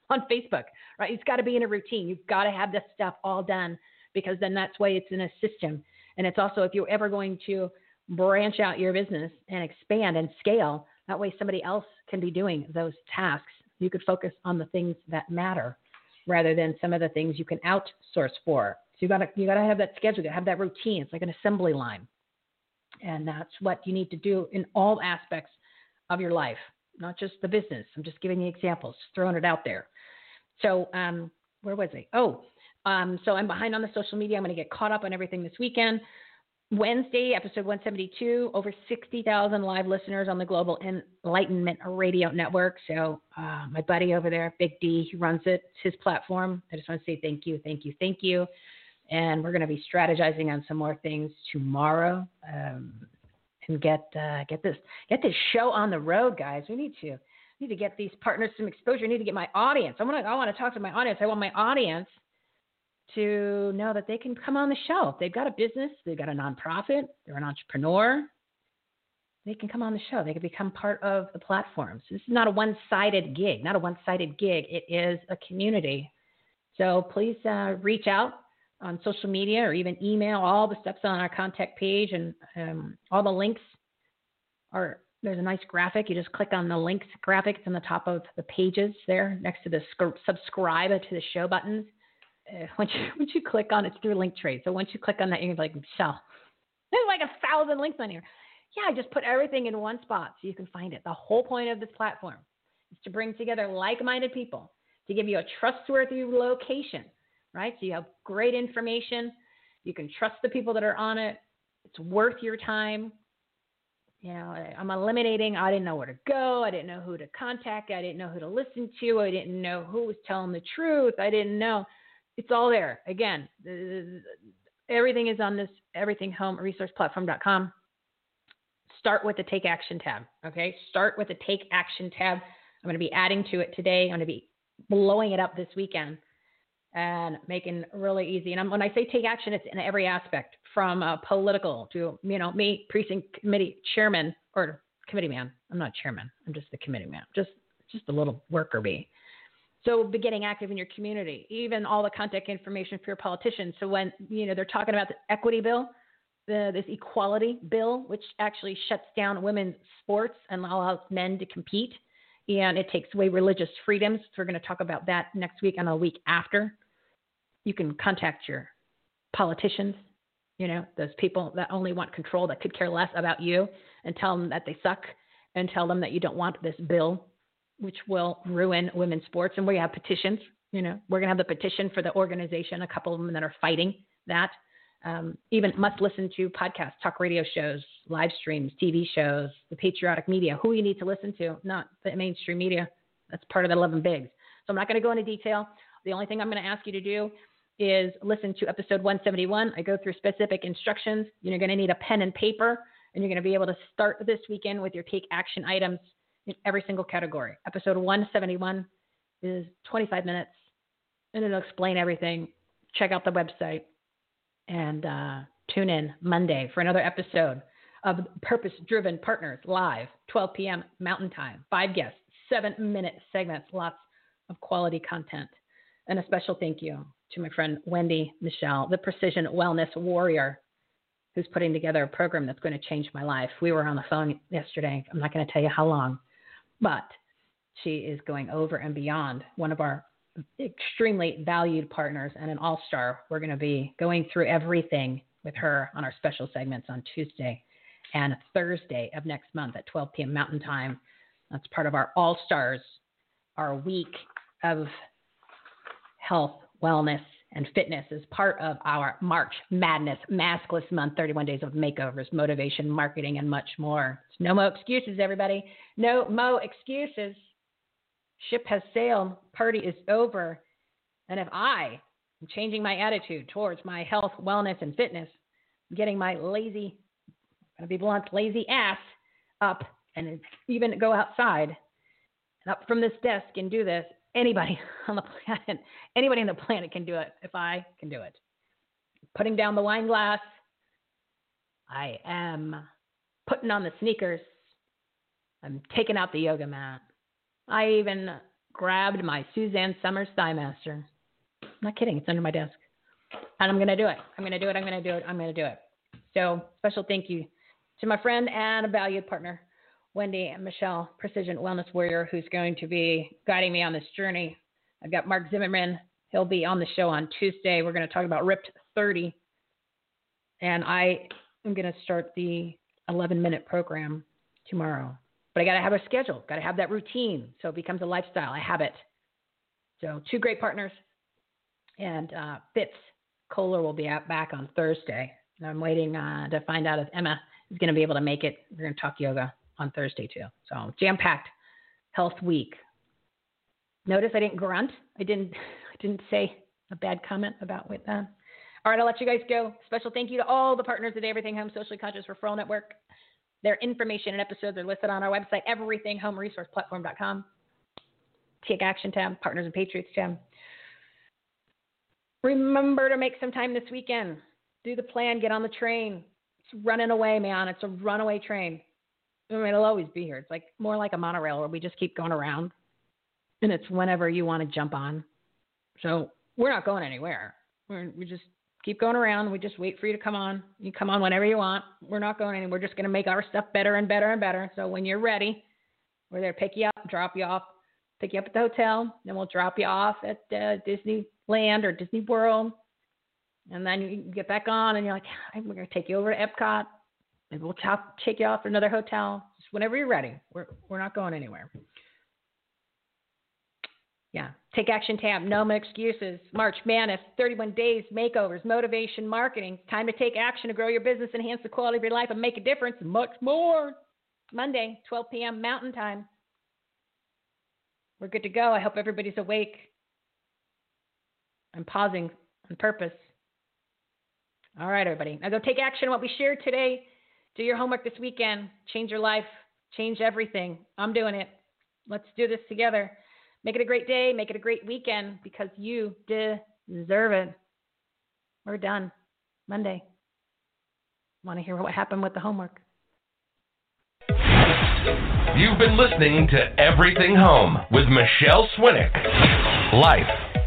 on Facebook, right? It's got to be in a routine. You've got to have this stuff all done because then that's why it's in a system. And it's also if you're ever going to branch out your business and expand and scale, that way somebody else can be doing those tasks. You could focus on the things that matter rather than some of the things you can outsource for. So you gotta you gotta have that schedule, you gotta have that routine. It's like an assembly line. And that's what you need to do in all aspects of your life, not just the business. I'm just giving you examples, throwing it out there. So um, where was I? Oh, um, so I'm behind on the social media. I'm going to get caught up on everything this weekend. Wednesday, episode 172, over 60,000 live listeners on the Global Enlightenment Radio Network. So, uh, my buddy over there, Big D, he runs it, it's his platform. I just want to say thank you, thank you, thank you. And we're going to be strategizing on some more things tomorrow um, and get uh, get this get this show on the road, guys. We need to need to get these partners some exposure. I need to get my audience. I want to I want to talk to my audience. I want my audience to know that they can come on the show. They've got a business, they've got a nonprofit, they're an entrepreneur, they can come on the show. They can become part of the platform. So this is not a one sided gig, not a one sided gig. It is a community. So please uh, reach out on social media or even email. All the steps on our contact page and um, all the links are. There's a nice graphic. You just click on the links graphic. It's on the top of the pages there next to the subscribe to the show buttons uh, once you once you click on it's through Linktree. So once you click on that, you're like, Michele, there's like a thousand links on here. Yeah, I just put everything in one spot so you can find it. The whole point of this platform is to bring together like-minded people to give you a trustworthy location, right? So you have great information. You can trust the people that are on it. It's worth your time. You know, I'm eliminating. I didn't know where to go. I didn't know who to contact. I didn't know who to listen to. I didn't know who was telling the truth. I didn't know it's all there. Again, everything is on this everythinghomeresourceplatform.com. Start with the take action tab. Okay. Start with the take action tab. I'm going to be adding to it today. I'm going to be blowing it up this weekend and making really easy. And when I say take action, it's in every aspect from uh, political to, you know, me, precinct committee chairman or committee man. I'm not chairman. I'm just the committee man. Just, just a little worker bee. So be getting active in your community, even all the contact information for your politicians. So when you know they're talking about the equity bill, the, this equality bill, which actually shuts down women's sports and allows men to compete, and it takes away religious freedoms. So we're going to talk about that next week and a week after. You can contact your politicians, you know, those people that only want control, that could care less about you, and tell them that they suck, and tell them that you don't want this bill which will ruin women's sports. And we have petitions. You know, we're going to have the petition for the organization, a couple of them that are fighting that. Um, even must listen to podcasts, talk radio shows, live streams, TV shows, the patriotic media, who you need to listen to, not the mainstream media. That's part of the 11 bigs. So I'm not going to go into detail. The only thing I'm going to ask you to do is listen to episode 171. I go through specific instructions. You're going to need a pen and paper, and you're going to be able to start this weekend with your take action items in every single category. Episode 171 is 25 minutes and it'll explain everything. Check out the website and uh, tune in Monday for another episode of Purpose Driven Partners live, 12 p.m. Mountain Time. Five guests, seven minute segments, lots of quality content. And a special thank you to my friend Wendy Michelle, the Precision Wellness Warrior, who's putting together a program that's going to change my life. We were on the phone yesterday. I'm not going to tell you how long but She is going over and beyond one of our extremely valued partners and an all star. We're going to be going through everything with her on our special segments on Tuesday and Thursday of next month at 12 p.m. Mountain Time. That's part of our All Stars, our week of health, wellness, and fitness is part of our March Madness Maskless Month 31 days of makeovers, motivation, marketing, and much more. No more excuses, everybody. No more excuses. Ship has sailed. Party is over. And if I am changing my attitude towards my health, wellness, and fitness, getting my lazy, I'm going to be blunt, lazy ass up and even go outside and up from this desk and do this, anybody on the planet, anybody on the planet can do it if I can do it. Putting down the wine glass, I am putting on the sneakers, I'm taking out the yoga mat. I even grabbed my Suzanne Somers Thigh Master. I'm not kidding, it's under my desk. And I'm going to do it. I'm going to do it. I'm going to do it. I'm going to do it. So, special thank you to my friend and a valued partner, Wendy and Michelle, Precision Wellness Warrior, who's going to be guiding me on this journey. I've got Mark Zimmerman. He'll be on the show on Tuesday. We're going to talk about Ripped 30. And I am going to start the 11 minute program tomorrow. But I got to have a schedule, got to have that routine. So it becomes a lifestyle. a habit. So, two great partners. And uh, Fitz Koehler will be out back on Thursday. And I'm waiting uh, to find out if Emma is going to be able to make it. We're going to talk yoga on Thursday too. So jam packed health week. Notice I didn't grunt. I didn't. I didn't say a bad comment about with that. Uh, all right, I'll let you guys go. Special thank you to all the partners at Everything Home Socially Conscious Referral Network. Their information and episodes are listed on our website, everythinghomeresourceplatform.com. Take Action tab, Partners and Patriots tab. Remember to make some time this weekend. Do the plan, get on the train. It's running away, man. It's a runaway train. I mean, it'll always be here. It's like more like a monorail where we just keep going around, and it's whenever you want to jump on. So we're not going anywhere. We're, we just keep going around. We just wait for you to come on. You come on whenever you want. We're not going anywhere. We're just going to make our stuff better and better and better. So when you're ready, we're there to pick you up, drop you off, pick you up at the hotel, then we'll drop you off at uh, Disneyland or Disney World. And then you get back on, and you're like, we're going to take you over to Epcot. Maybe we'll take you off to another hotel. Just whenever you're ready. We're, we're not going anywhere. Yeah. Take action tab. No more excuses. March Madness, 31 days, makeovers, motivation, marketing. Time to take action to grow your business, enhance the quality of your life, and make a difference. Much more. Monday, 12 p.m. Mountain Time. We're good to go. I hope everybody's awake. I'm pausing on purpose. All right, everybody. Now go take action on what we shared today. Do your homework this weekend. Change your life. Change everything. I'm doing it. Let's do this together. Make it a great day. Make it a great weekend because you deserve it. We're done. Monday. Want to hear what happened with the homework? You've been listening to Everything Home with Michele Swinick. Life,